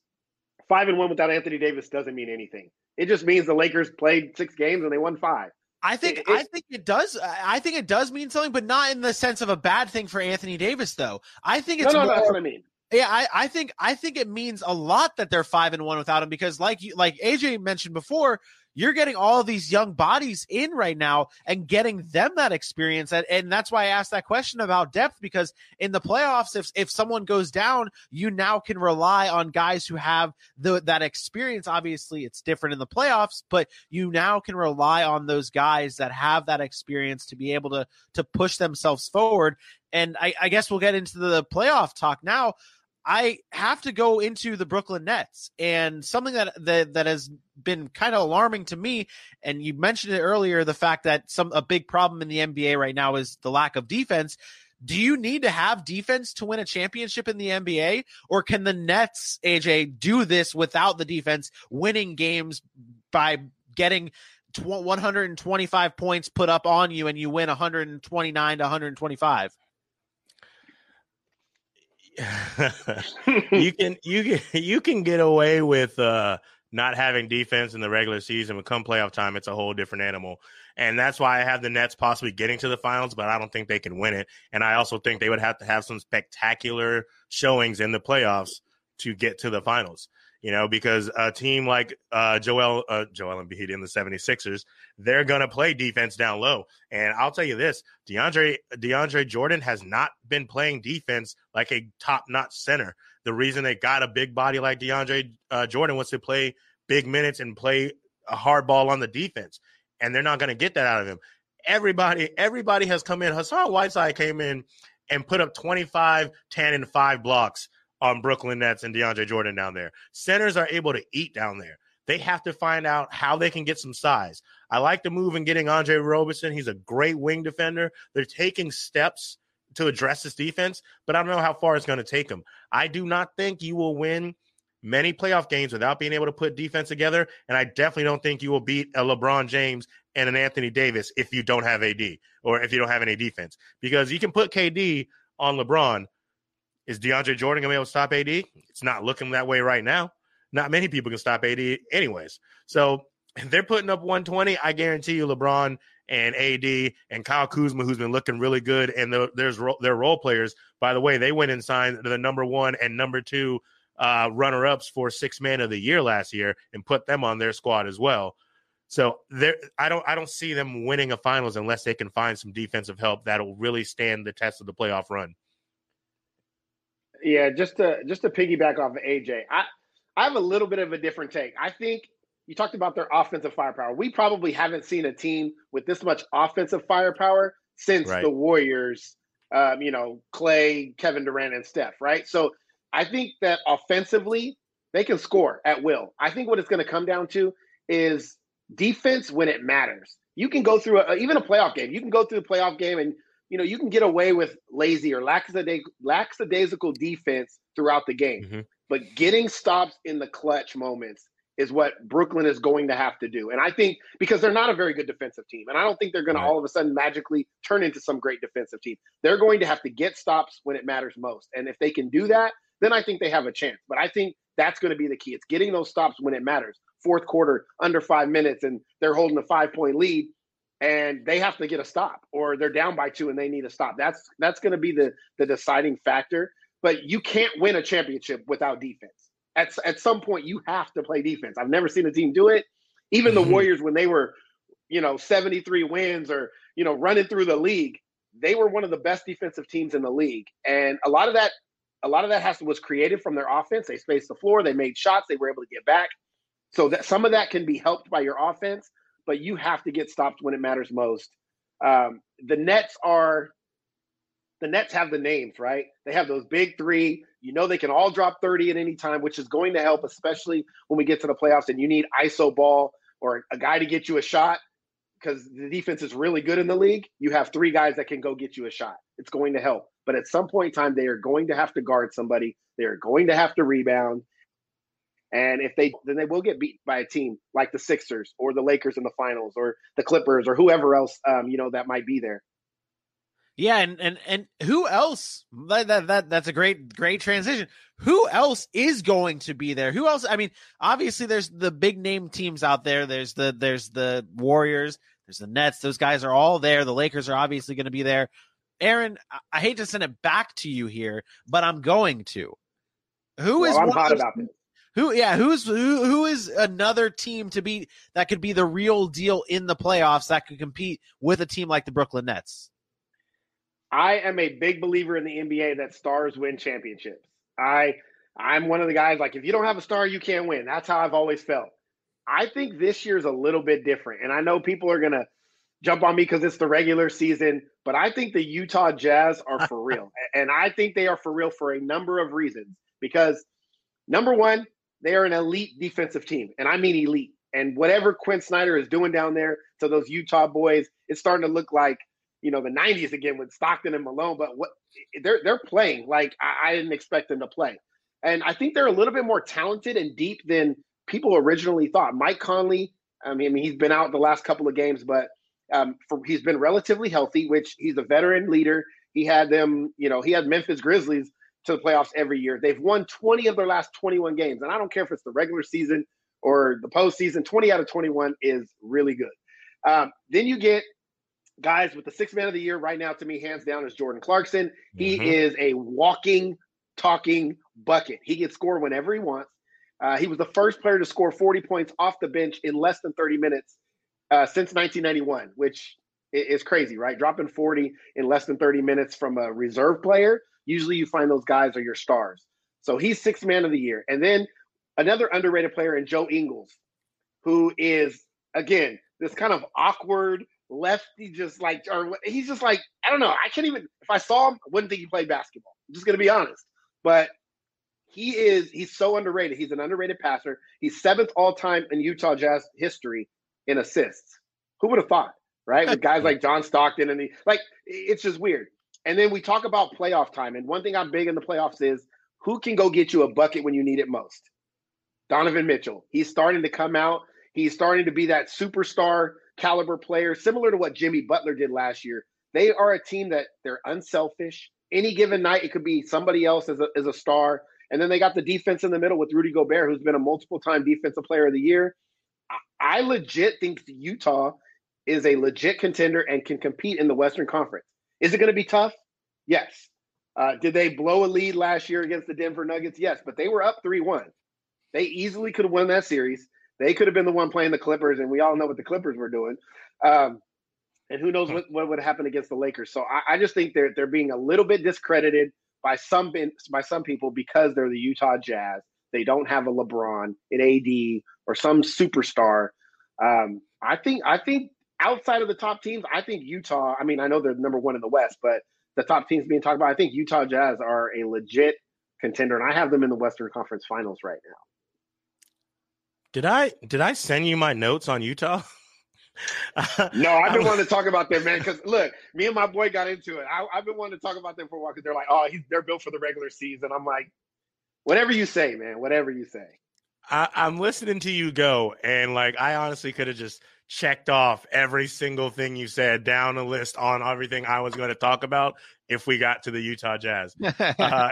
[SPEAKER 3] five and one without Anthony Davis doesn't mean anything. It just means the Lakers played six games and they won five.
[SPEAKER 2] I think it, I think it does. I think it does mean something, but not in the sense of a bad thing for Anthony Davis, though. I think it's
[SPEAKER 3] no, no,
[SPEAKER 2] more,
[SPEAKER 3] no that's what I mean.
[SPEAKER 2] Yeah, I, I think I think it means a lot that they're five and one without him because like you like AJ mentioned before, you're getting all these young bodies in right now and getting them that experience. And, and that's why I asked that question about depth because in the playoffs, if, if someone goes down, you now can rely on guys who have the, that experience. Obviously, it's different in the playoffs, but you now can rely on those guys that have that experience to be able to, to push themselves forward. And I, I guess we'll get into the playoff talk now. I have to go into the Brooklyn Nets and something that that, that has been kind of alarming to me. And you mentioned it earlier, the fact that some a big problem in the NBA right now is the lack of defense. Do you need to have defense to win a championship in the NBA, or can the Nets, AJ, do this without the defense, winning games by getting 125 points put up on you and you win 129 to 125?
[SPEAKER 4] you can you can you can get away with uh, not having defense in the regular season, but come playoff time, it's a whole different animal. And that's why I have the Nets possibly getting to the finals, but I don't think they can win it. And I also think they would have to have some spectacular showings in the playoffs to get to the finals you know, because a team like uh, Joel uh, Joel Embiid in the 76ers, they're going to play defense down low. And I'll tell you this, DeAndre DeAndre Jordan has not been playing defense like a top-notch center. The reason they got a big body like DeAndre uh, Jordan was to play big minutes and play a hard ball on the defense. And they're not going to get that out of him. Everybody everybody has come in. Hassan Whiteside came in and put up 25, 10 and 5 blocks on Brooklyn Nets and DeAndre Jordan down there. Centers are able to eat down there. They have to find out how they can get some size. I like the move in getting Andre Roberson. He's a great wing defender. They're taking steps to address this defense, but I don't know how far it's going to take them. I do not think you will win many playoff games without being able to put defense together. And I definitely don't think you will beat a LeBron James and an Anthony Davis if you don't have AD or if you don't have any defense. Because you can put KD on LeBron, is DeAndre Jordan going to be able to stop AD? It's not looking that way right now. Not many people can stop AD, anyways. So they're putting up 120, I guarantee you LeBron and AD and Kyle Kuzma, who's been looking really good, and the, there's their role players. By the way, they went and signed the number one and number two uh, runner ups for six man of the year last year and put them on their squad as well. So I don't, I don't see them winning a finals unless they can find some defensive help that'll really stand the test of the playoff run.
[SPEAKER 3] Yeah, just to just to piggyback off of AJ, I I have a little bit of a different take. I think you talked about their offensive firepower. We probably haven't seen a team with this much offensive firepower since right. the Warriors. Um, you know, Klay, Kevin Durant, and Steph. Right. So I think that offensively they can score at will. I think what it's going to come down to is defense when it matters. You can go through a, even a playoff game. You can go through the playoff game and you know, you can get away with lazy or lackadaisical defense throughout the game. Mm-hmm. But getting stops in the clutch moments is what Brooklyn is going to have to do. And I think because they're not a very good defensive team, and I don't think they're going right. to all of a sudden magically turn into some great defensive team. They're going to have to get stops when it matters most. And if they can do that, then I think they have a chance. But I think that's going to be the key. It's getting those stops when it matters. Fourth quarter, under five minutes, and they're holding a five point lead and they have to get a stop or they're down by two and they need a stop. That's that's going to be the the deciding factor. But you can't win a championship without defense. At at some point, you have to play defense. I've never seen a team do it. Even the mm-hmm. Warriors, when they were, you know, seventy three wins or you know running through the league, they were one of the best defensive teams in the league. And a lot of that, a lot of that has to, was created from their offense. They spaced the floor, they made shots, they were able to get back. So that some of that can be helped by your offense but you have to get stopped when it matters most. Um, the Nets are the Nets have the names, right? They have those big three. You know they can all drop 30 at any time, which is going to help, especially when we get to the playoffs and you need ISO ball or a guy to get you a shot because the defense is really good in the league. You have three guys that can go get you a shot. It's going to help. But at some point in time, they are going to have to guard somebody. They are going to have to rebound. And if they then they will get beat by a team like the Sixers or the Lakers in the finals or the Clippers or whoever else um, you know that might be there.
[SPEAKER 2] Yeah, and and and who else? That, that that that's a great great transition. Who else is going to be there? Who else? I mean, obviously there's the big name teams out there. There's the there's the Warriors. There's the Nets. Those guys are all there. The Lakers are obviously going to be there. Aaron, I hate to send it back to you here, but I'm going to. Who well, is
[SPEAKER 3] I'm hot about this
[SPEAKER 2] Who? Yeah, who's who? Who is another team to be that could be the real deal in the playoffs that could compete with a team like the Brooklyn Nets?
[SPEAKER 3] I am a big believer in the NBA that stars win championships. I I'm one of the guys like if you don't have a star, you can't win. That's how I've always felt. I think this year's a little bit different, and I know people are gonna jump on me because it's the regular season, but I think the Utah Jazz are for real, and I think they are for real for a number of reasons. Because number one, they are an elite defensive team, and I mean elite. And whatever Quin Snyder is doing down there to those Utah boys, it's starting to look like you know the '90s again with Stockton and Malone. But what they're they're playing like I, I didn't expect them to play, and I think they're a little bit more talented and deep than people originally thought. Mike Conley, I mean, I mean he's been out the last couple of games, but um, for, he's been relatively healthy, which he's a veteran leader. He had them, you know, he had Memphis Grizzlies to the playoffs every year. They've won 20 of their last 21 games. And I don't care if it's the regular season or the postseason, 20 out of 21 is really good. Um, then you get guys with the six man of the year right now, to me, hands down, is Jordan Clarkson. He mm-hmm. is a walking, talking bucket. He gets score whenever he wants. Uh, he was the first player to score 40 points off the bench in less than 30 minutes uh, since 1991, which is crazy, right? Dropping 40 in less than 30 minutes from a reserve player Usually you find those guys are your stars. So he's sixth man of the year. And then another underrated player in Joe Ingles, who is, again, this kind of awkward lefty, just like, or he's just like, I don't know. I can't even, if I saw him, I wouldn't think he played basketball. I'm just going to be honest. But he is, he's so underrated. He's an underrated passer. He's seventh all time in Utah Jazz history in assists. Who would have thought, right? With guys like John Stockton and the, like, it's just weird. And then we talk about playoff time. And one thing I'm big in the playoffs is who can go get you a bucket when you need it most? Donovan Mitchell. He's starting to come out. He's starting to be that superstar caliber player, similar to what Jimmy Butler did last year. They are a team that they're unselfish. Any given night, it could be somebody else as a, as a star. And then they got the defense in the middle with Rudy Gobert, who's been a multiple time defensive player of the year. I, I legit think Utah is a legit contender and can compete in the Western Conference. Is it going to be tough? Yes. Uh, did they blow a lead last year against the Denver Nuggets? Yes, but they were up 3 1. They easily could have won that series. They could have been the one playing the Clippers, and we all know what the Clippers were doing. Um, and who knows what, what would happen against the Lakers. So I, I, just think they're they're being a little bit discredited by some by some people because they're the Utah Jazz. They don't have a LeBron, an AD, or some superstar. Um, I think I think outside of the top teams, I think Utah. I mean, I know they're number one in the West, but the top teams being talked about, I think Utah Jazz are a legit contender, and I have them in the Western Conference Finals right now.
[SPEAKER 4] Did I did I send you my notes on Utah?
[SPEAKER 3] no, I've been wanting to talk about them, man. Because look, me and my boy got into it. I, have been wanting to talk about them for a while because they're like, oh, they're built for the regular season. I'm like, whatever you say, man. Whatever you say.
[SPEAKER 4] I, I'm listening to you go, and like, I honestly could have just checked off every single thing you said down the list on everything I was going to talk about if we got to the Utah Jazz. Because uh,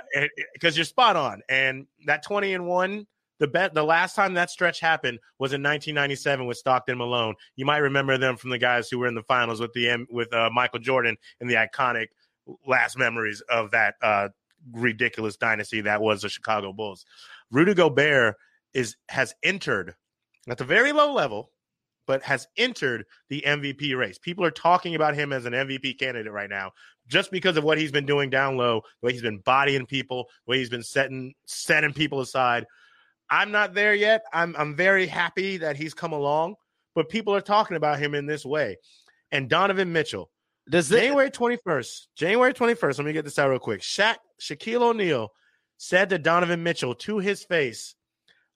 [SPEAKER 4] you're spot on. And that 20 and 1, the bet the last time that stretch happened was in 1997 with Stockton Malone. You might remember them from the guys who were in the finals with the M with uh, Michael Jordan and the iconic last memories of that uh, ridiculous dynasty that was the Chicago Bulls. Rudy Gobert is has entered at the very low level but has entered the MVP race. People are talking about him as an MVP candidate right now just because of what he's been doing down low, the way he's been bodying people, the way he's been setting setting people aside. I'm not there yet. I'm I'm very happy that he's come along, but people are talking about him in this way. And Donovan Mitchell, does January 21st, January 21st, let me get this out real quick. Shaq, Shaquille O'Neal said to Donovan Mitchell to his face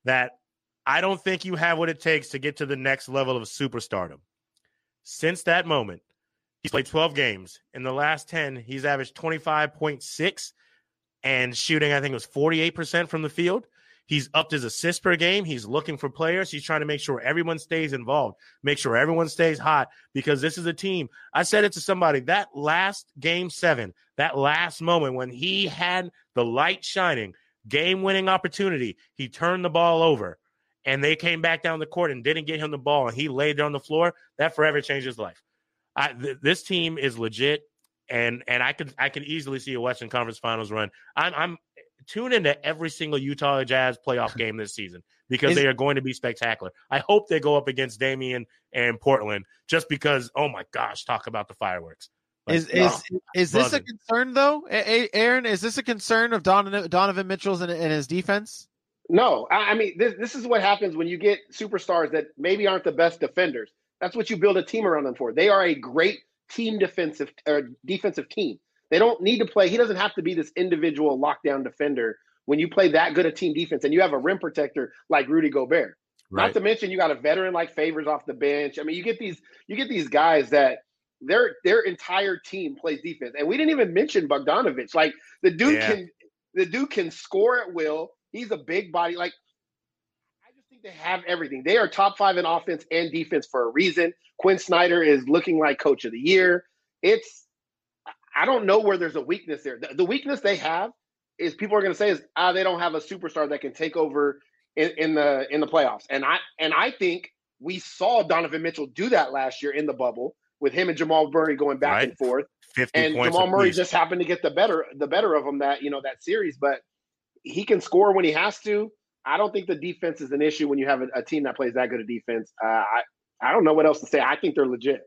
[SPEAKER 4] that I don't think you have what it takes to get to the next level of superstardom. Since that moment, he's played 12 games. In the last 10, he's averaged 25.6 and shooting, I think it was 48% from the field. He's upped his assists per game. He's looking for players. He's trying to make sure everyone stays involved, make sure everyone stays hot because this is a team. I said it to somebody that last game seven, that last moment when he had the light shining, game winning opportunity, he turned the ball over and they came back down the court and didn't get him the ball and he laid there on the floor, that forever changed his life. I, th- this team is legit, and and I could I could easily see a Western Conference Finals run. I'm I'm tune into every single Utah Jazz playoff game this season because
[SPEAKER 2] Is-
[SPEAKER 4] they are going to be spectacular. I hope they go up against Damian and Portland just because, oh my gosh, talk about the fireworks. Like,
[SPEAKER 2] Is is
[SPEAKER 4] oh,
[SPEAKER 2] is this a concern though, A- A- Aaron? Is this a concern of Donovan, Donovan Mitchell's and, and his defense?
[SPEAKER 3] No, I, I mean this. This is what happens when you get superstars that maybe aren't the best defenders. That's what you build a team around them for. They are a great team defensive or defensive team. They don't need to play. He doesn't have to be this individual lockdown defender when you play that good a team defense and you have a rim protector like Rudy Gobert. Not to mention you got a veteran like Favors off the bench. I mean, you get these you get these guys that their their entire team plays defense. And we didn't even mention Bogdanovich. Like the dude
[SPEAKER 4] Yeah.
[SPEAKER 3] can the dude can score at will. He's a big body. Like I just think they have everything. They are top five in offense and defense for a reason. Quin Snyder is looking like coach of the year. It's I don't know where there's a weakness there. The, the weakness they have is people are going to say is ah they don't have a superstar that can take over in, in the in the playoffs. And I and I think we saw Donovan Mitchell do that last year in the bubble with him and Jamal Murray going back
[SPEAKER 4] Right.
[SPEAKER 3] and forth.
[SPEAKER 4] 50
[SPEAKER 3] And
[SPEAKER 4] points
[SPEAKER 3] Jamal Murray
[SPEAKER 4] apiece.
[SPEAKER 3] just happened to get the better the better of him that you know that series, but he can score when he has to. I don't think the defense is an issue when you have a, a team that plays that good a defense. Uh, I I don't know what else to say. I think they're legit.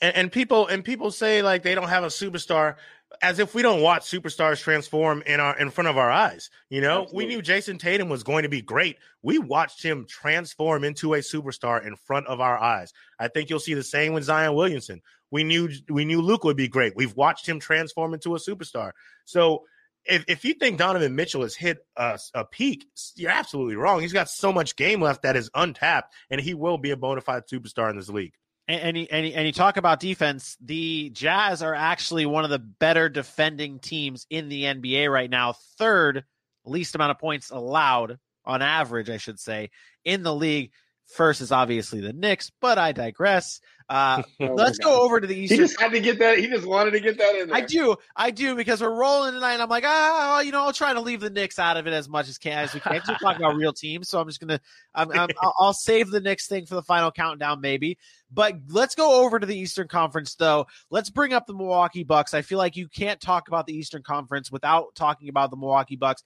[SPEAKER 4] and, and people and people say like they don't have a superstar as if we don't watch superstars transform in our in front of our eyes you know? We knew Jayson Tatum was going to be great. We watched him transform into a superstar in front of our eyes. I think you'll see the same with zion williamson. We knew we knew Luka would be great. We've watched him transform into a superstar. So if, if you think donovan mitchell has hit a, a peak you're absolutely wrong. He's got so much game left that is untapped and he will be a bona fide superstar in this league
[SPEAKER 2] And, and, and, and you talk about defense. The Jazz are actually one of the better defending teams in the NBA right now. Third least amount of points allowed on average, I should say, in the league. First is obviously the Knicks, but I digress. Uh,
[SPEAKER 3] Oh
[SPEAKER 2] let's go over to the
[SPEAKER 3] He
[SPEAKER 2] Eastern.
[SPEAKER 3] just had to get that. He just wanted to get that in there.
[SPEAKER 2] I do, I do, because we're rolling tonight. And I'm like, ah, you know, I'll try to leave the Knicks out of it as much as can as we can. We're talking about real teams, so I'm just gonna, I'm, I'm, I'll- I'll save the Knicks thing for the final countdown, maybe. But let's go over to the Eastern Conference, though. Let's bring up the Milwaukee Bucks. I feel like you can't talk about the Eastern Conference without talking about the Milwaukee Bucks.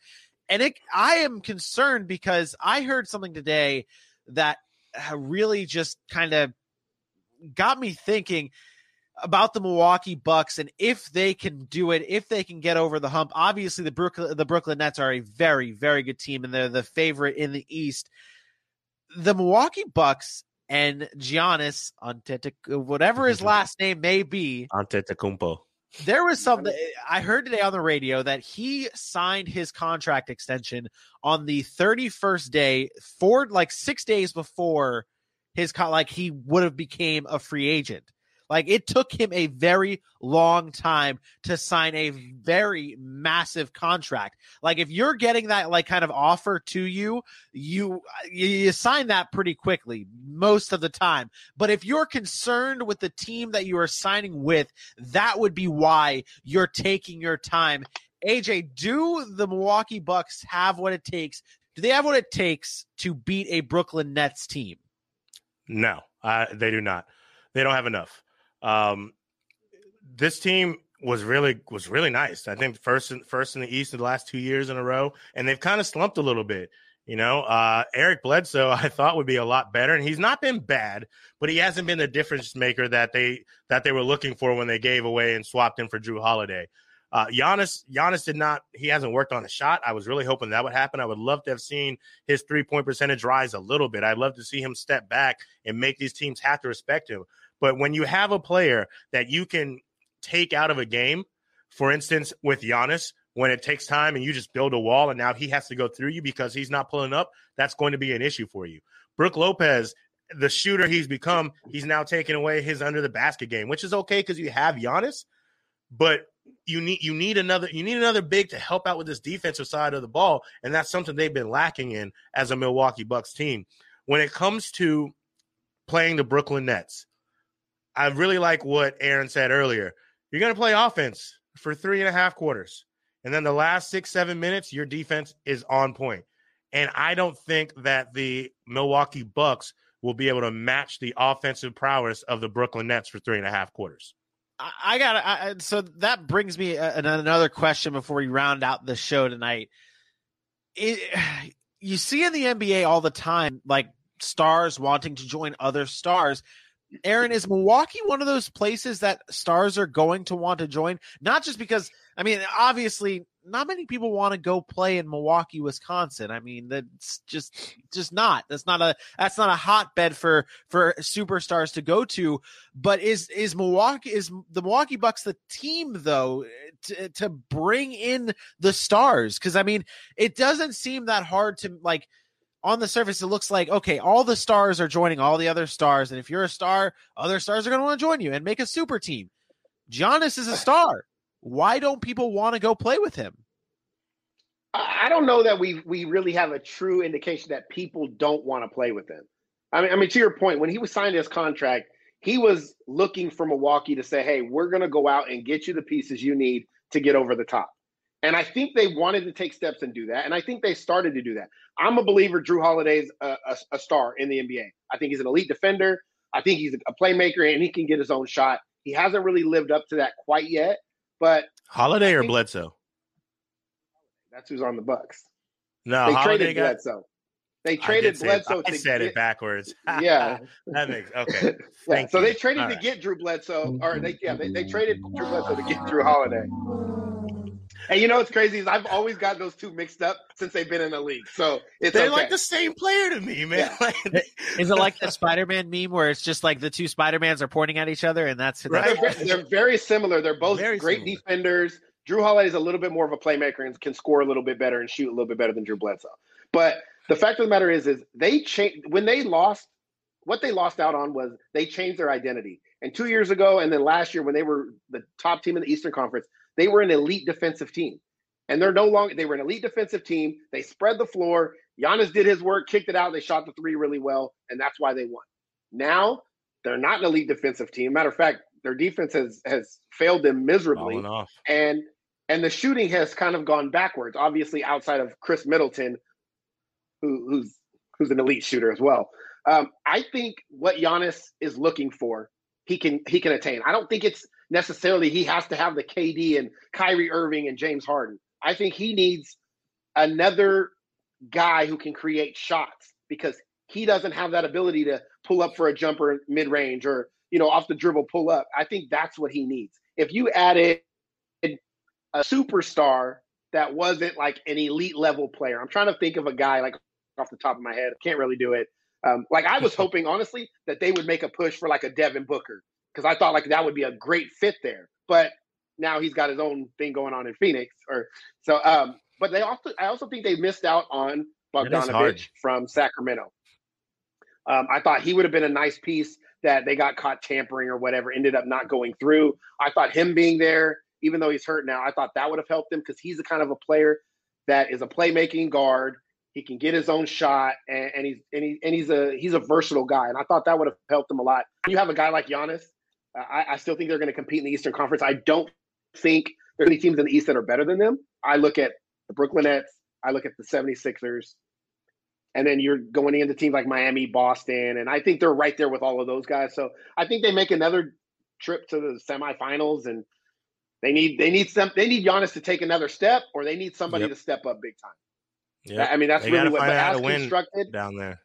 [SPEAKER 2] And it, I am concerned because I heard something today that really just kind of got me thinking about the Milwaukee Bucks and if they can do it, if they can get over the hump. Obviously, the Brooklyn the Brooklyn Nets are a very very good team and they're the favorite in the East. The Milwaukee Bucks and Giannis Antetokounmpo, whatever his last name may be,
[SPEAKER 4] Antetokounmpo.
[SPEAKER 2] There was something I heard today on the radio that he signed his contract extension on the 31st day, four like six days before his con- like he would have became a free agent. Like it took him a very long time to sign a very massive contract. Like if you're getting that like kind of offer to you, you you, sign that pretty quickly most of the time. But if you're concerned with the team that you are signing with, that would be why you're taking your time. AJ, do the Milwaukee Bucks have what it takes? Do they have what it takes to beat a Brooklyn Nets team?
[SPEAKER 4] No, uh, they do not. They don't have enough. Um, this team was really was really nice. I think first in, first in the East in the last two years in a row, and they've kind of slumped a little bit. You know, uh, Eric Bledsoe, I thought would be a lot better, and he's not been bad, but he hasn't been the difference maker that they that they were looking for when they gave away and swapped him for Jrue Holiday. Uh, Giannis, Giannis did not. He hasn't worked on a shot. I was really hoping that would happen. I would love to have seen his three point percentage rise a little bit. I'd love to see him step back and make these teams have to respect him. But when you have a player that you can take out of a game, for instance, with Giannis, when it takes time and you just build a wall and now he has to go through you because he's not pulling up, that's going to be an issue for you. Brooke Lopez, the shooter he's become, he's now taking away his under the basket game, which is okay because you have Giannis, but you need you need another you need another big to help out with this defensive side of the ball, and that's something they've been lacking in as a Milwaukee Bucks team. When it comes to playing the Brooklyn Nets, I really like what Aaron said earlier. You're going to play offense for three and a half quarters. And then the last six, seven minutes, your defense is on point. And I don't think that the Milwaukee Bucks will be able to match the offensive prowess of the Brooklyn Nets for three and a half quarters.
[SPEAKER 2] I, got so that brings me uh, a, another question before we round out the show tonight. it, you see in the NBA all the time, like stars wanting to join other stars. Aaron, is Milwaukee one of those places that stars are going to want to join? Not just because, I mean, obviously, not many people want to go play in Milwaukee, Wisconsin. I mean, that's just just not. That's not a that's not a hotbed for for superstars to go to. But is is Milwaukee is the Milwaukee Bucks the team though to, to bring in the stars? Because I mean, it doesn't seem that hard to like on the surface, it looks like okay, all the stars are joining all the other stars, and if you're a star, other stars are going to want to join you and make a super team. Giannis is a star. Why don't people want to go play with him?
[SPEAKER 3] I don't know that we we really have a true indication that people don't want to play with him. I mean, I mean, to your point, when he was signed his contract, he was looking for Milwaukee to say, "Hey, we're going to go out and get you the pieces you need to get over the top." And I think they wanted to take steps and do that. And I think they started to do that. I'm a believer Jrue Holiday's a, a, a star in the NBA. I think he's an elite defender. I think he's a playmaker and he can get his own shot. He hasn't really lived up to that quite yet. But
[SPEAKER 4] Holiday or Bledsoe?
[SPEAKER 3] That's who's on the Bucks.
[SPEAKER 4] No,
[SPEAKER 3] they
[SPEAKER 4] Holiday
[SPEAKER 3] traded
[SPEAKER 4] got,
[SPEAKER 3] Bledsoe. They traded Bledsoe.
[SPEAKER 4] I
[SPEAKER 3] to
[SPEAKER 4] said
[SPEAKER 3] get,
[SPEAKER 4] it backwards.
[SPEAKER 3] Yeah,
[SPEAKER 4] that makes okay.
[SPEAKER 3] yeah. So they traded
[SPEAKER 4] All
[SPEAKER 3] to
[SPEAKER 4] right.
[SPEAKER 3] get Drew Bledsoe, or they yeah they, they traded Drew Bledsoe to get Jrue Holiday. And you know what's crazy is I've always got those two mixed up since they've been in the league. So it's
[SPEAKER 4] They're
[SPEAKER 3] okay.
[SPEAKER 4] like the same player to me, man. Like,
[SPEAKER 2] Is it like the Spider-Man meme where it's just like the two Spider-Mans are pointing at each other, and that's
[SPEAKER 4] Right.
[SPEAKER 3] they're, ve- they're very similar. They're both
[SPEAKER 4] Very
[SPEAKER 3] great
[SPEAKER 4] similar.
[SPEAKER 3] defenders. Jrue Holiday is a little bit more of a playmaker and can score a little bit better and shoot a little bit better than Drew Bledsoe. But the fact of the matter is, is they changed when they lost. What they lost out on was they changed their identity. And two years ago, and then last year when they were the top team in the Eastern Conference, they were an elite defensive team. And they're no longer. They were an elite defensive team. They spread the floor. Giannis did his work, kicked it out. They shot the three really well, and that's why they won. Now they're not an elite defensive team. Matter of fact, their defense has has failed them miserably, and and the shooting has kind of gone backwards. Obviously, outside of Khris Middleton, who, who's who's an elite shooter as well. Um, I think what Giannis is looking for, he can he can attain. I don't think it's necessarily he has to have the KD and Kyrie Irving and James Harden. I think he needs another guy who can create shots because he doesn't have that ability to pull up for a jumper mid range or you know off the dribble pull up. I think that's what he needs. If you added a superstar that wasn't like an elite level player, I'm trying to think of a guy like off the top of my head. Can't really do it. Um, like I was hoping honestly that they would make a push for like a Devin Booker because I thought like that would be a great fit there. But now he's got his own thing going on in Phoenix. Or so. Um, but they also I also think they missed out on
[SPEAKER 4] That is hard.
[SPEAKER 3] Bogdanovich from Sacramento. Um, I thought he would have been a nice piece that they got caught tampering or whatever, ended up not going through. I thought him being there, even though he's hurt now, I thought that would have helped him because he's the kind of a player that is a playmaking guard. He can get his own shot, and, and he's and, he, and he's a he's a versatile guy. And I thought that would have helped him a lot. You have a guy like Giannis. I, I still think they're going to compete in the Eastern Conference. I don't think there's any teams in the East that are better than them. I look at the Brooklyn Nets. I look at the 76ers. And then you're going into teams like Miami, Boston, and I think they're right there with all of those guys. So I think they make another trip to the semifinals, and they need they need some they need Giannis to take another step, or they need somebody
[SPEAKER 4] Yep.
[SPEAKER 3] to step up big time.
[SPEAKER 4] Yeah,
[SPEAKER 3] I mean that's
[SPEAKER 4] They
[SPEAKER 3] really what.
[SPEAKER 4] find
[SPEAKER 3] But
[SPEAKER 4] out how
[SPEAKER 3] as
[SPEAKER 4] to win.
[SPEAKER 3] constructed,
[SPEAKER 4] down there.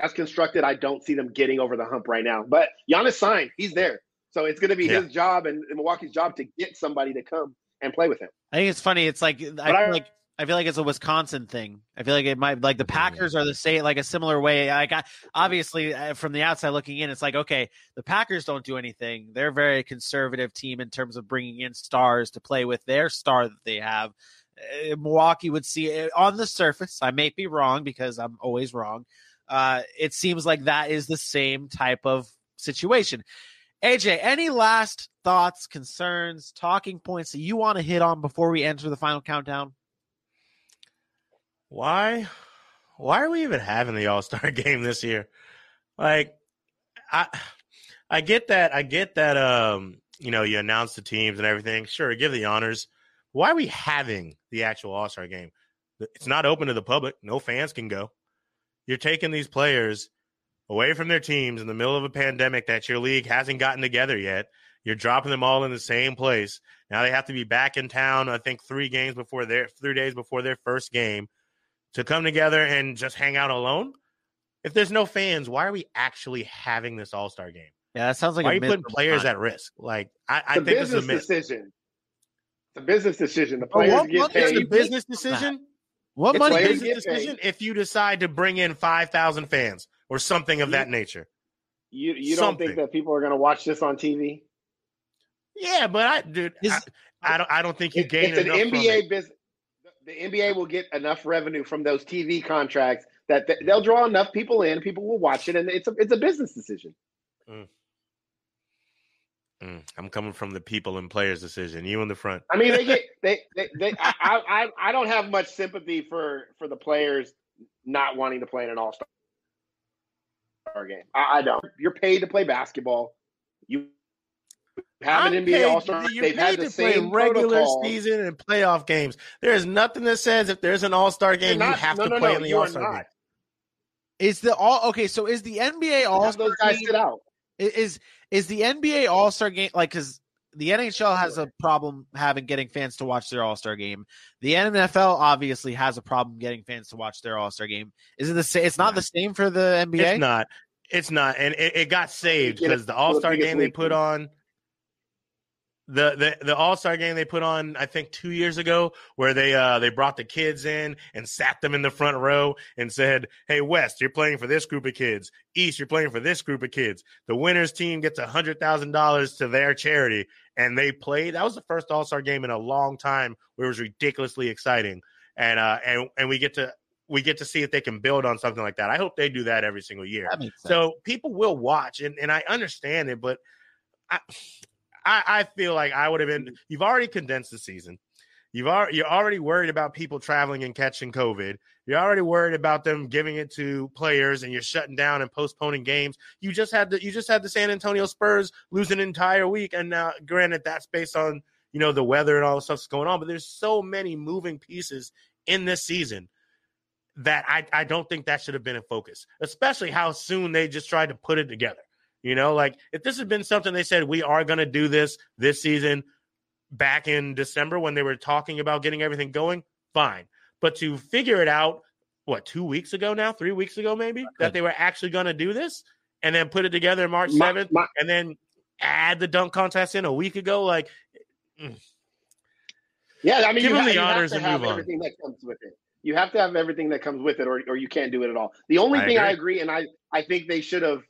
[SPEAKER 3] As constructed, I don't see them getting over the hump right now. But Giannis signed; he's there, so it's going to be
[SPEAKER 4] Yeah.
[SPEAKER 3] his job and, and Milwaukee's job to get somebody to come and play with him.
[SPEAKER 2] I think it's funny. It's like I
[SPEAKER 3] But
[SPEAKER 2] feel
[SPEAKER 3] I-
[SPEAKER 2] like I feel like it's a Wisconsin thing. I feel like it might like the Packers are the same, like a similar way. I got obviously uh, from the outside looking in, it's like okay, the Packers don't do anything. They're a very conservative team in terms of bringing in stars to play with their star that they have. Uh, Milwaukee would see it on the surface. I may be wrong because I'm always wrong. Uh, it seems like that is the same type of situation. AJ, any last thoughts, concerns, talking points that you want to hit on before we enter the final countdown?
[SPEAKER 4] Why? Why are we even having the All Star game this year? Like, I, I get that. I get that. Um, you know, you announce the teams and everything. Sure, give the honors. Why are we having the actual All Star game? It's not open to the public. No fans can go. You're taking these players away from their teams in the middle of a pandemic that your league hasn't gotten together yet. You're dropping them all in the same place. Now they have to be back in town. I think three games before their three days before their first game to come together and just hang out alone. If there's no fans, why are we actually having this All Star game?
[SPEAKER 2] Yeah, that sounds like
[SPEAKER 4] why
[SPEAKER 2] a
[SPEAKER 4] are you putting players
[SPEAKER 2] time.
[SPEAKER 4] at risk? Like I, I think this is a
[SPEAKER 3] business
[SPEAKER 4] miss.
[SPEAKER 3] decision. It's a business decision. The
[SPEAKER 2] But
[SPEAKER 3] players
[SPEAKER 2] what-
[SPEAKER 3] get
[SPEAKER 2] what
[SPEAKER 4] It's
[SPEAKER 2] is
[SPEAKER 3] paid.
[SPEAKER 2] the
[SPEAKER 4] business decision.
[SPEAKER 2] What
[SPEAKER 3] It's
[SPEAKER 2] money? is-
[SPEAKER 3] get
[SPEAKER 4] business decision if you decide to bring in five thousand fans or something of that nature.
[SPEAKER 3] You you don't think that people are going to watch this on TV?
[SPEAKER 4] Yeah, but I, dude,
[SPEAKER 2] Is-
[SPEAKER 4] I, I don't. I don't think you
[SPEAKER 3] It-
[SPEAKER 4] gain
[SPEAKER 3] it's an
[SPEAKER 4] enough from
[SPEAKER 3] NBA
[SPEAKER 4] it.
[SPEAKER 3] business. The NBA will get enough revenue from those TV contracts that th- they'll draw enough people in. People will watch it, and it's a it's a business decision.
[SPEAKER 4] Mm, Mm, I'm coming from the people and players decision. You in the front.
[SPEAKER 3] I mean, they get they they, they I, I I I don't have much sympathy for for the players not wanting to play in an All Star game. I, I don't. You're paid to play basketball. You have
[SPEAKER 4] I'm
[SPEAKER 3] an NBA All Star.
[SPEAKER 4] You're
[SPEAKER 3] They've had
[SPEAKER 4] paid
[SPEAKER 3] the
[SPEAKER 4] to play
[SPEAKER 3] same
[SPEAKER 4] regular
[SPEAKER 3] protocol.
[SPEAKER 4] season and playoff games. There is nothing that says if there's an All Star game,
[SPEAKER 3] You're
[SPEAKER 4] you have
[SPEAKER 3] no,
[SPEAKER 4] to
[SPEAKER 3] no,
[SPEAKER 4] play
[SPEAKER 3] no,
[SPEAKER 4] in the All Star game.
[SPEAKER 2] Is the all okay? So is the NBA All Star?
[SPEAKER 3] those guys
[SPEAKER 2] game?
[SPEAKER 3] sit out.
[SPEAKER 2] Is is the NBA All Star game like because the NHL has a problem having getting fans to watch their All Star game. The NFL obviously has a problem getting fans to watch their All Star game. Is it the same? It's not the same for the NBA.
[SPEAKER 4] It's not. It's not, and it, it got saved because the All Star game they put on. The, the the All Star game they put on I think two years ago where they uh they brought the kids in and sat them in the front row and said hey West you're playing for this group of kids. East you're playing for this group of kids. The winners team gets a hundred thousand dollars to their charity. And they played. That was the first All Star game in a long time where it was ridiculously exciting. And uh and and we get to we get to see if they can build on something like that. I hope they do that every single year. So people will watch, and, and I understand it, but I, I I feel like I would have been. You've already condensed the season. You've you're already worried about people traveling and catching COVID. You're already worried about them giving it to players, and you're shutting down and postponing games. You just had the you just had the San Antonio Spurs lose an entire week, and now granted that's based on you know the weather and all the stuff that's going on, but there's so many moving pieces in this season that I, I don't think that should have been in focus, especially how soon they just tried to put it together. You know, like if this had been something they said, we are going to do this this season back in December when they were talking about getting everything going, fine. But to figure it out, what, two weeks ago now, three weeks ago, maybe, that they were actually going to do this and then put it together March
[SPEAKER 3] My-
[SPEAKER 4] 7th
[SPEAKER 3] my-
[SPEAKER 4] and then add the dunk contest in a week ago, like, mm.
[SPEAKER 3] Yeah, I mean,
[SPEAKER 4] Give
[SPEAKER 3] you,
[SPEAKER 4] them
[SPEAKER 3] ha-
[SPEAKER 4] the honors
[SPEAKER 3] to
[SPEAKER 4] and
[SPEAKER 3] have
[SPEAKER 4] move on.
[SPEAKER 3] everything that comes with it. You have to have everything that comes with it, or, or you can't do it at all. The only
[SPEAKER 4] I
[SPEAKER 3] thing I
[SPEAKER 4] agree.
[SPEAKER 3] agree, and I, I think they should have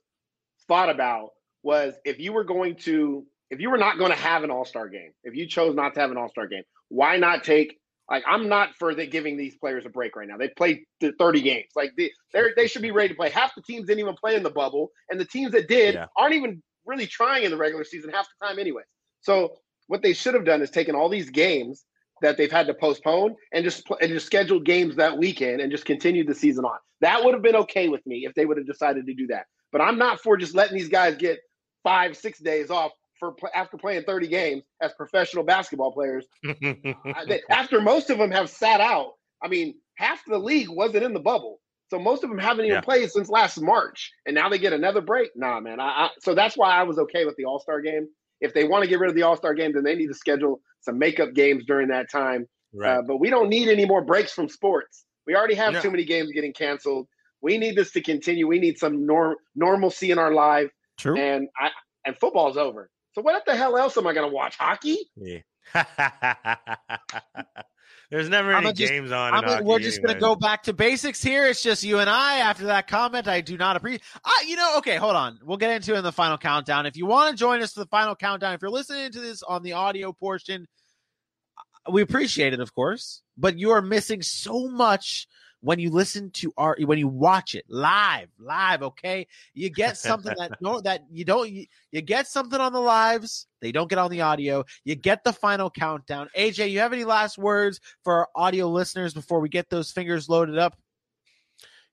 [SPEAKER 3] thought about was if you were going to, if you were not going to have an All Star game, if you chose not to have an All Star game, why not take? Like, I'm not for the, giving these players a break right now. They played 30 games. Like, they they should be ready to play. Half the teams didn't even play in the bubble, and the teams that did
[SPEAKER 4] Yeah.
[SPEAKER 3] aren't even really trying in the regular season half the time, anyway. So what they should have done is taken all these games that they've had to postpone and just and just scheduled games that weekend and just continued the season on. That would have been okay with me if they would have decided to do that. But I'm not for just letting these guys get five, six days off for after playing 30 games as professional basketball players. After most of them have sat out, I mean, half the league wasn't in the bubble. So most of them haven't even
[SPEAKER 4] Yeah.
[SPEAKER 3] played since last March, and now they get another break. Nah, man. I, I, so that's why I was okay with the All Star game. If they want to get rid of the All Star game, then they need to schedule some makeup games during that time.
[SPEAKER 4] right.
[SPEAKER 3] Uh, but we don't need any more breaks from sports. We already have
[SPEAKER 4] No.
[SPEAKER 3] too many games getting canceled. We need this to continue. We need some norm normalcy in our life,
[SPEAKER 2] True.
[SPEAKER 3] and I and football's over. So what the hell else am I going to watch? Hockey?
[SPEAKER 4] Yeah. There's never any
[SPEAKER 2] just-
[SPEAKER 4] games on.
[SPEAKER 2] I'm
[SPEAKER 4] in
[SPEAKER 2] gonna-
[SPEAKER 4] hockey
[SPEAKER 2] we're just going to go back to basics here. It's just you and I. After that comment, I do not appreciate. I, you know, okay, hold on. We'll get into it in the final countdown. If you want to join us for the final countdown, if you're listening to this on the audio portion, we appreciate it, of course. But you are missing so much when you listen to our when you watch it live, live. Okay, you get something that no that you don't. You, you get something on the lives. They don't get on the audio. You get the final countdown. AJ, you have any last words for our audio listeners before we get those fingers loaded up?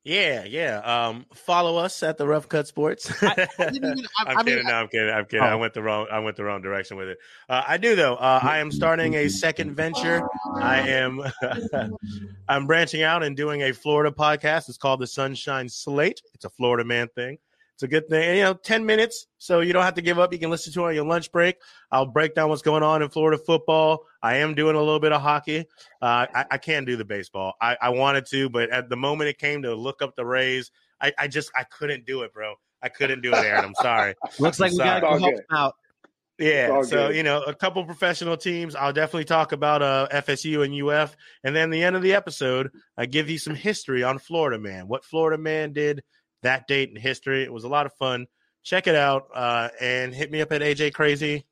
[SPEAKER 4] Yeah, yeah. Um, follow us at the Rough Cut Sports.
[SPEAKER 2] I, I, I,
[SPEAKER 4] I'm
[SPEAKER 2] I mean,
[SPEAKER 4] kidding. no, I'm kidding. I'm kidding. I
[SPEAKER 2] Oh.
[SPEAKER 4] went the wrong. I went the wrong direction with it. Uh, I do though. Uh, I am starting a second venture. I am. I'm branching out and doing a Florida podcast. It's called the Sunshine Slate. It's a Florida man thing. It's a good thing. And, you know, 10 minutes, so you don't have to give up. You can listen to it on your lunch break. I'll break down what's going on in Florida football. I am doing a little bit of hockey. Uh, I, I can do the baseball. I, I wanted to, but at the moment it came to look up the Rays, I, I just I couldn't do it, bro. I couldn't do it, Aaron. I'm sorry.
[SPEAKER 2] Looks like
[SPEAKER 4] I'm
[SPEAKER 2] we got to go help him out.
[SPEAKER 4] Yeah, so
[SPEAKER 3] good.
[SPEAKER 4] you know, a couple professional teams. I'll definitely talk about uh, FSU and UF, and then the end of the episode, I give you some history on Florida Man. What Florida Man did that date in history. It was a lot of fun. Check it out, uh, and hit me up at AJ Crazy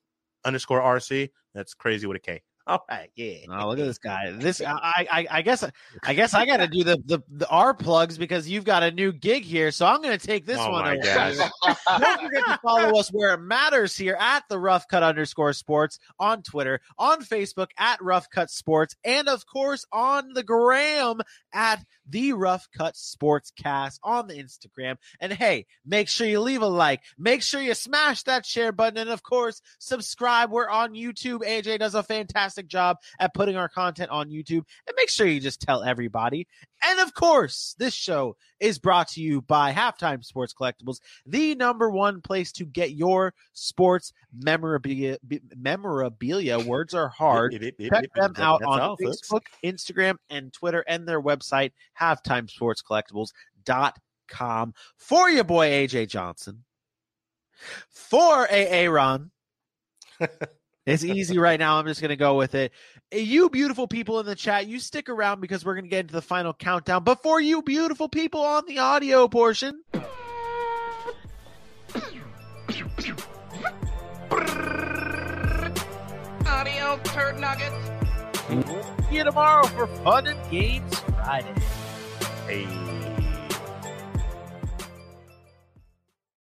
[SPEAKER 4] underscore RC. That's crazy with a K. All right, yeah.
[SPEAKER 2] Oh, look at this guy. This I I, I guess I guess I got to do the, the the R plugs because you've got a new gig here. So I'm going to take this
[SPEAKER 4] Oh
[SPEAKER 2] one.
[SPEAKER 4] my
[SPEAKER 2] over. Don't forget to follow us where it matters here at the Rough Cut underscore Sports on Twitter, on Facebook at Rough Cut Sports, and of course on the gram at the Rough Cut Sports Cast on the Instagram. And hey, make sure you leave a like, make sure you smash that share button, and of course subscribe. We're on YouTube. AJ does a fantastic job at putting our content on YouTube, and make sure you just tell everybody. And of course, this show is brought to you by Halftime Sports Collectibles the number one place to get your sports memorabilia. Memorabilia words are hard. Check them out
[SPEAKER 4] That's
[SPEAKER 2] on
[SPEAKER 4] all, folks.
[SPEAKER 2] Facebook, Instagram, and Twitter, and their website, Halftime Sports halftimesportscollectibles.com. For your boy AJ Johnson, for AA Ron. It's easy right now. I'm just going to go with it. You beautiful people in the chat, you stick around because we're going to get into the final countdown. But for you beautiful people on the audio portion,
[SPEAKER 5] Audio turd nuggets.
[SPEAKER 2] see you tomorrow for Fun and Games Friday.
[SPEAKER 4] Hey.